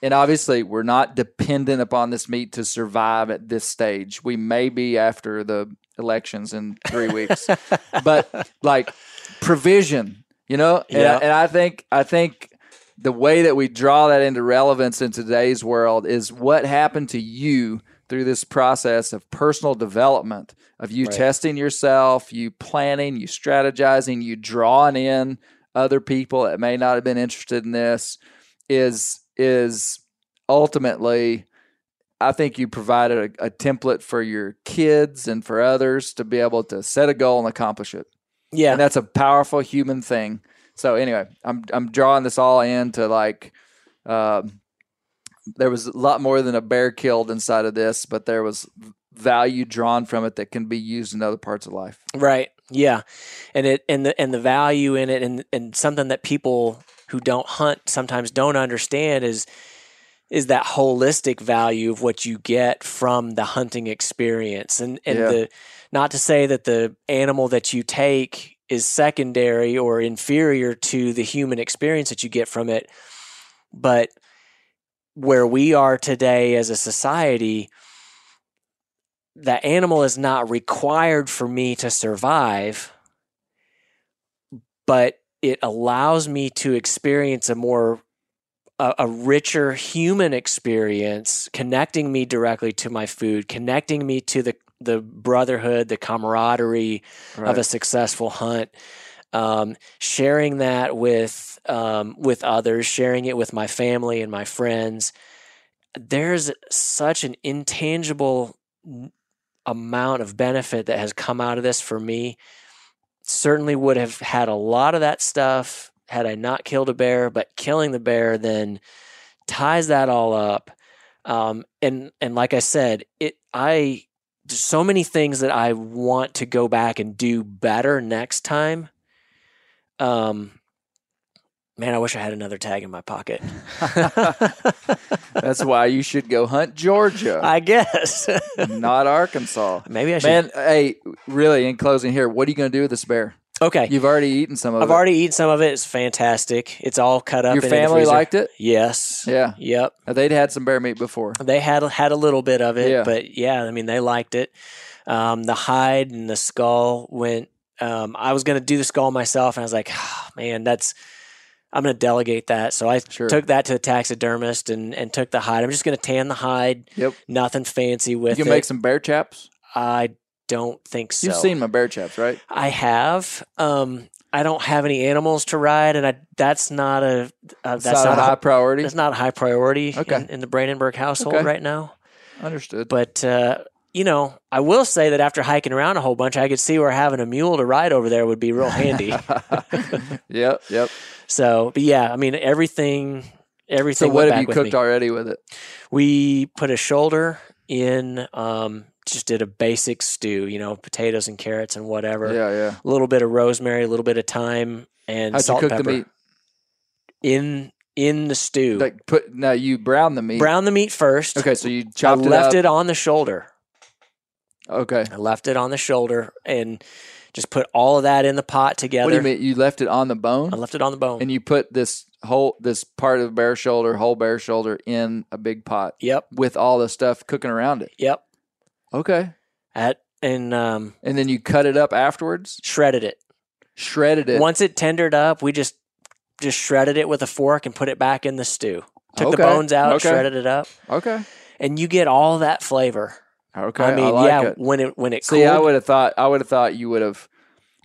And obviously, we're not dependent upon this meat to survive at this stage. We may be after the elections in three weeks, but like provision, you know. And, Yeah. I, and I think I think the way that we draw that into relevance in today's world is what happened to you through this process of personal development of you Right. testing yourself, you planning, you strategizing, you drawing in other people that may not have been interested in this is is ultimately I think you provided a, a template for your kids and for others to be able to set a goal and accomplish it. Yeah. And that's a powerful human thing. So anyway, I'm I'm drawing this all into like um, there was a lot more than a bear killed inside of this, but there was value drawn from it that can be used in other parts of life. Right. Yeah. And it and the and the value in it and and something that people who don't hunt sometimes don't understand is is that holistic value of what you get from the hunting experience. And and Yeah. the not to say that the animal that you take is secondary or inferior to the human experience that you get from it, but where we are today as a society, that animal is not required for me to survive, but it allows me to experience a more a, a richer human experience, connecting me directly to my food, connecting me to the the brotherhood, the camaraderie of a successful hunt, um, sharing that with um, with others, sharing it with my family and my friends. There's such an intangible amount of benefit that has come out of this for me. Certainly would have had a lot of that stuff had I not killed a bear, but killing the bear then ties that all up. Um, and and like I said, it I there's so many things that I want to go back and do better next time. Um, man, I wish I had another tag in my pocket. That's why you should go hunt Georgia, I guess. not Arkansas. Maybe I should. Man, hey, really, in closing here, what are you going to do with this bear? okay, You've already eaten some of it. I've already eaten some of it. It's fantastic. It's all cut up. Your and in the family liked it? Yes. Yeah. Yep. They'd had some bear meat before. They had had a little bit of it, Yeah. but yeah, I mean they liked it. Um, the hide and the skull went. Um, I was going to do the skull myself, and I was like, "Ah, man, that's. I'm going to delegate that. So I Sure. took that to the taxidermist and, and took the hide. I'm just going to tan the hide. Yep. Nothing fancy with it. You it. make some bear chaps. I don't think so. You've seen my bear chaps, right? I have. Um, I don't have any animals to ride, and I that's not a uh, that's not, not, a high priority. that's not a high priority Okay. in, in the Brandenburg household Okay. right now. Understood. But uh, you know, I will say that after hiking around a whole bunch, I could see where having a mule to ride over there would be real handy. yep, yep. So, but yeah, I mean everything. Everything. So what have you cooked me. already with it? We put a shoulder in. Um, just did a basic stew. You know, potatoes and carrots and whatever. Yeah, yeah. A little bit of rosemary, a little bit of thyme, and How'd you salt cook and the meat? in in the stew. Like put now you brown the meat. Brown the meat first. Okay, so you I chopped left it it on the shoulder. Okay. I left it on the shoulder and just put all of that in the pot together. What do you mean? You left it on the bone, I left it on the bone. and you put this whole this part of bear shoulder, whole bear shoulder, in a big pot yep, with all the stuff cooking around it. yep. Okay, At and um, and then you cut it up afterwards, shredded it. shredded it. Once it tendered up, we just just shredded it with a fork and put it back in the stew. Took Okay, the bones out, okay. shredded it up, Okay. and you get all that flavor. Okay. I mean, like yeah, it. when it when it See, I would have thought I would have thought you would have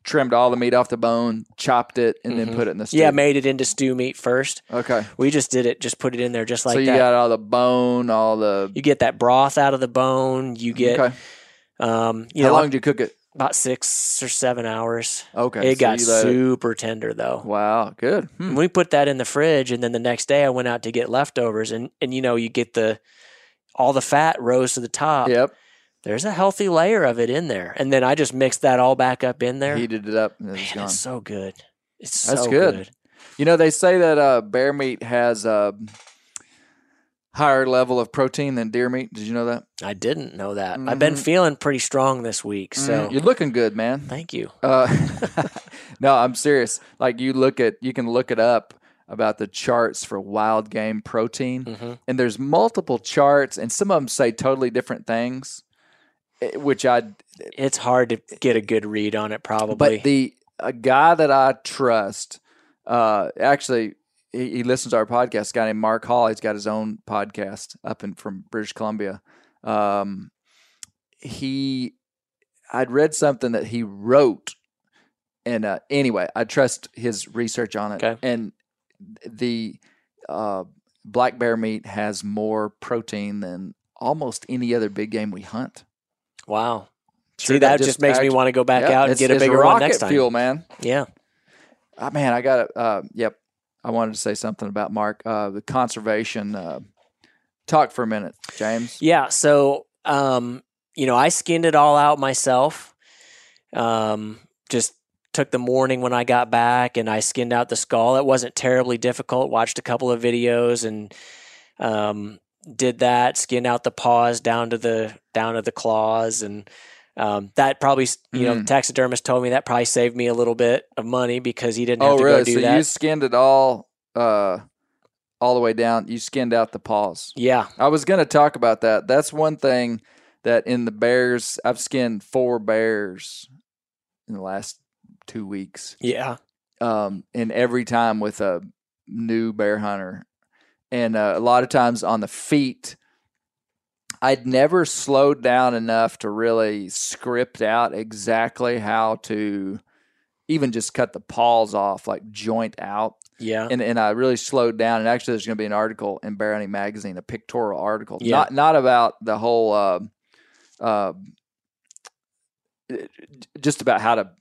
trimmed all the meat off the bone, chopped it, and then Mhm. put it in the stew. yeah, made it into stew meat first. Okay. We just did it, just put it in there, just like so you that. got all the bone, all the. you get that broth out of the bone. You get, okay. um, you How know, long did you cook it? about six or seven hours. Okay. it so got let it- super tender though. Wow. Good. Hmm. We put that in the fridge, and then the next day I went out to get leftovers, and and you know you get the all the fat rose to the top. Yep. There's a healthy layer of it in there, and then I just mixed that all back up in there. Heated it up and Man, it's gone. it's so good. It's That's so good. good. You know, they say that uh, bear meat has uh, higher level of protein than deer meat. Did you know that? I didn't know that. I've been feeling pretty strong this week, so Mm, You're looking good, man. thank you. Uh, no, I'm serious. Like you look at, you can look it up about the charts for wild game protein, Mm-hmm. and there's multiple charts, and some of them say totally different things, eh, which I. It's hard to get a good read on it, probably. But the a guy that I trust, uh, actually, he, he listens to our podcast. A guy named Mark Hall. He's got his own podcast up in from British Columbia. Um, he, I'd read something that he wrote, and uh, anyway, I trust his research on it. Okay. And the uh, black bear meat has more protein than almost any other big game we hunt. wow. See, that that, just just, makes me want to go back Yeah, out and get a bigger one next time. fuel, man. Yeah. Uh, man, I got it. Uh, yep. I wanted to say something about Mark, uh, the conservation. Uh, talk for a minute, James. Yeah. So, um, you know, I skinned it all out myself. Um, just took the morning when I got back and I skinned out the skull. It wasn't terribly difficult. Watched a couple of videos and um, did that. Skinned out the paws down to the down to the claws and. Um, that probably, you know, Mm. taxidermist told me that probably saved me a little bit of money because he didn't have Oh, to really? go do So that. you skinned it all, uh, all the way down. You skinned out the paws. yeah, I was going to talk about that. That's one thing that in the bears, I've skinned four bears in the last two weeks. yeah, um, and every time with a new bear hunter, and uh, a lot of times on the feet, I'd never slowed down enough to really script out exactly how to even just cut the paws off, like joint out. yeah. And and I really slowed down. And actually, there's going to be an article in Bear Hunting Magazine, a pictorial article, Yeah. not not about the whole, uh, uh, just about how to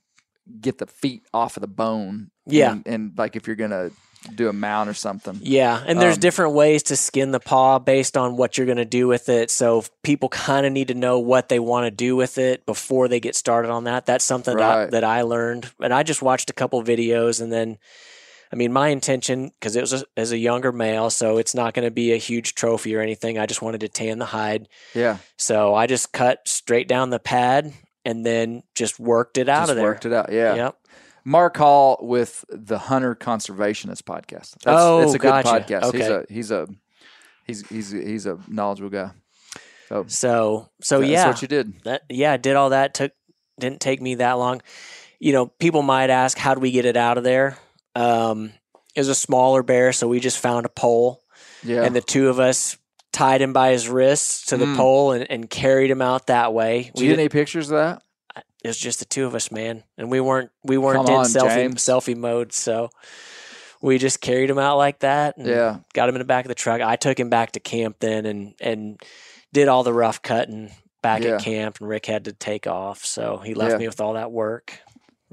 get the feet off of the bone. Yeah. and, and like if you're going to do a mount or something. Yeah, and there's Um, different ways to skin the paw based on what you're going to do with it. So people kind of need to know what they want to do with it before they get started on that. That's something that, Right. that I learned, and I just watched a couple videos, and then, I mean, my intention because it was a, as a younger male, so it's not going to be a huge trophy or anything. I just wanted to tan the hide, Yeah, so I just cut straight down the pad and then just worked it out just of there. worked it out. Yeah. Yep. Mark Hall with the Hunter Conservationist podcast. That's, Oh, it's a good gotcha. podcast. He's a he's a he's he's he's a knowledgeable guy. So, So so that's yeah, what you did. that yeah, I did all that. Took didn't take me that long. You know, people might ask, how do we get it out of there? Um, it was a smaller bear, so we just found a pole, Yeah. and the two of us tied him by his wrists to the Mm. pole and, and carried him out that way. Did We you get any pictures of that? it was just the two of us, man, and we weren't we weren't Come in on, selfie James. selfie mode, so we just carried him out like that. And Yeah. got him in the back of the truck. I took him back to camp then, and and did all the rough cutting back Yeah. at camp. And Rick had to take off, so he left Yeah. me with all that work.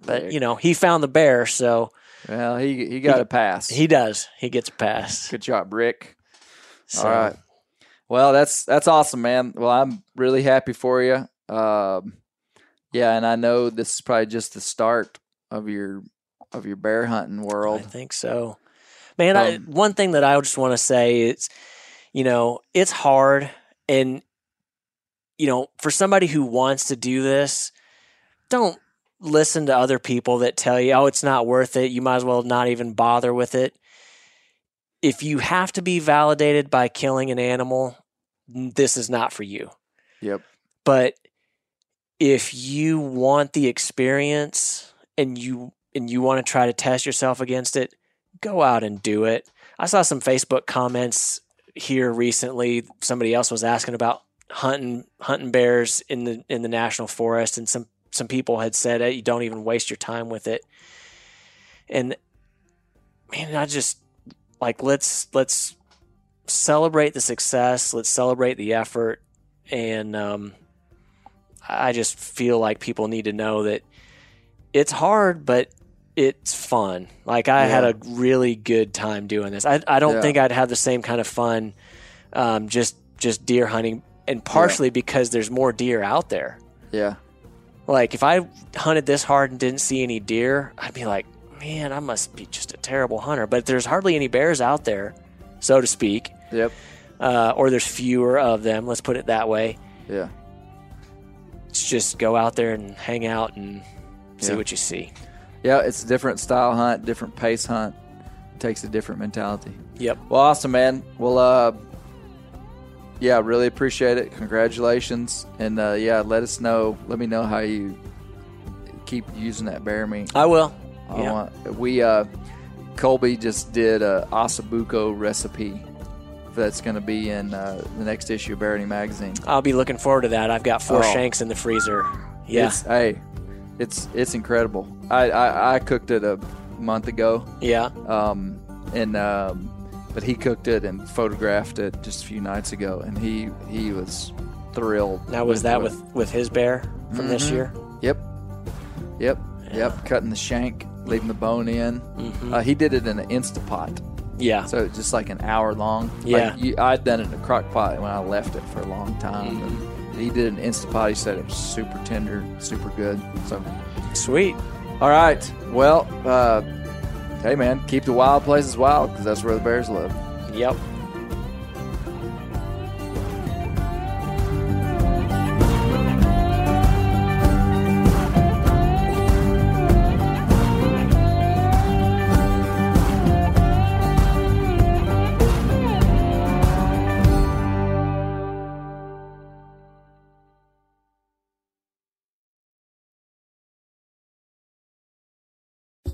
But you know, he found the bear, so Well, he he got a pass. he does. He gets a pass. Good job, Rick. So, All right. Well, that's that's awesome, man. Well, I'm really happy for you. Um, yeah, and I know this is probably just the start of your of your bear hunting world. I think so. Man, I, Um, one thing that I just want to say is, you know, it's hard. And, you know, for somebody who wants to do this, don't listen to other people that tell you, oh, it's not worth it. You might as well not even bother with it. If you have to be validated by killing an animal, this is not for you. Yep. But if you want the experience and you and you want to try to test yourself against it, go out and do it. I saw some Facebook comments here recently. Somebody else was asking about hunting hunting bears in the in the national forest, and some some people had said hey, you don't even waste your time with it. And man, I just like let's let's celebrate the success. Let's celebrate the effort, and um, I just feel like people need to know that it's hard, but it's fun. Like I had a really good time doing this. I I don't Yeah. think I'd have the same kind of fun um, just just deer hunting, and partially because there's more deer out there. Yeah. Like if I hunted this hard and didn't see any deer, I'd be like, man, I must be just a terrible hunter. But there's hardly any bears out there, so to speak. Yep. uh, or there's fewer of them. Let's put it that way. Yeah. It's just go out there and hang out and see Yeah. what you see. Yeah, it's a different style hunt, different pace hunt. takes a different mentality. Yep. Well, awesome, man. Well, uh, yeah, really appreciate it. Congratulations, and uh, yeah, let us know. Let me know how you keep using that bear meat. I will. I Yeah. want, we uh, Colby just did a osso buco recipe that's going to be in uh, the next issue of Bear Hunting Magazine. I'll be looking forward to that. I've got four Oh. shanks in the freezer. Yeah. It's, hey, it's it's incredible. I, I I cooked it a month ago. yeah. um, and um, but he cooked it and photographed it just a few nights ago, and he he was thrilled. Now was that with with his bear from this Mhm. year? Yep, yep, Yeah. yep. Cutting the shank, leaving the bone in. Mhm. Uh, he did it in an Instapot, Yeah. so just like an hour long. Yeah. like you, I'd done it in a crock pot when I left it for a long time. Mm-hmm. And he did an Instapot. He said it was super tender, super good. So Sweet. all right, well. Uh, Hey man, keep the wild places wild because that's where the bears live. Yep.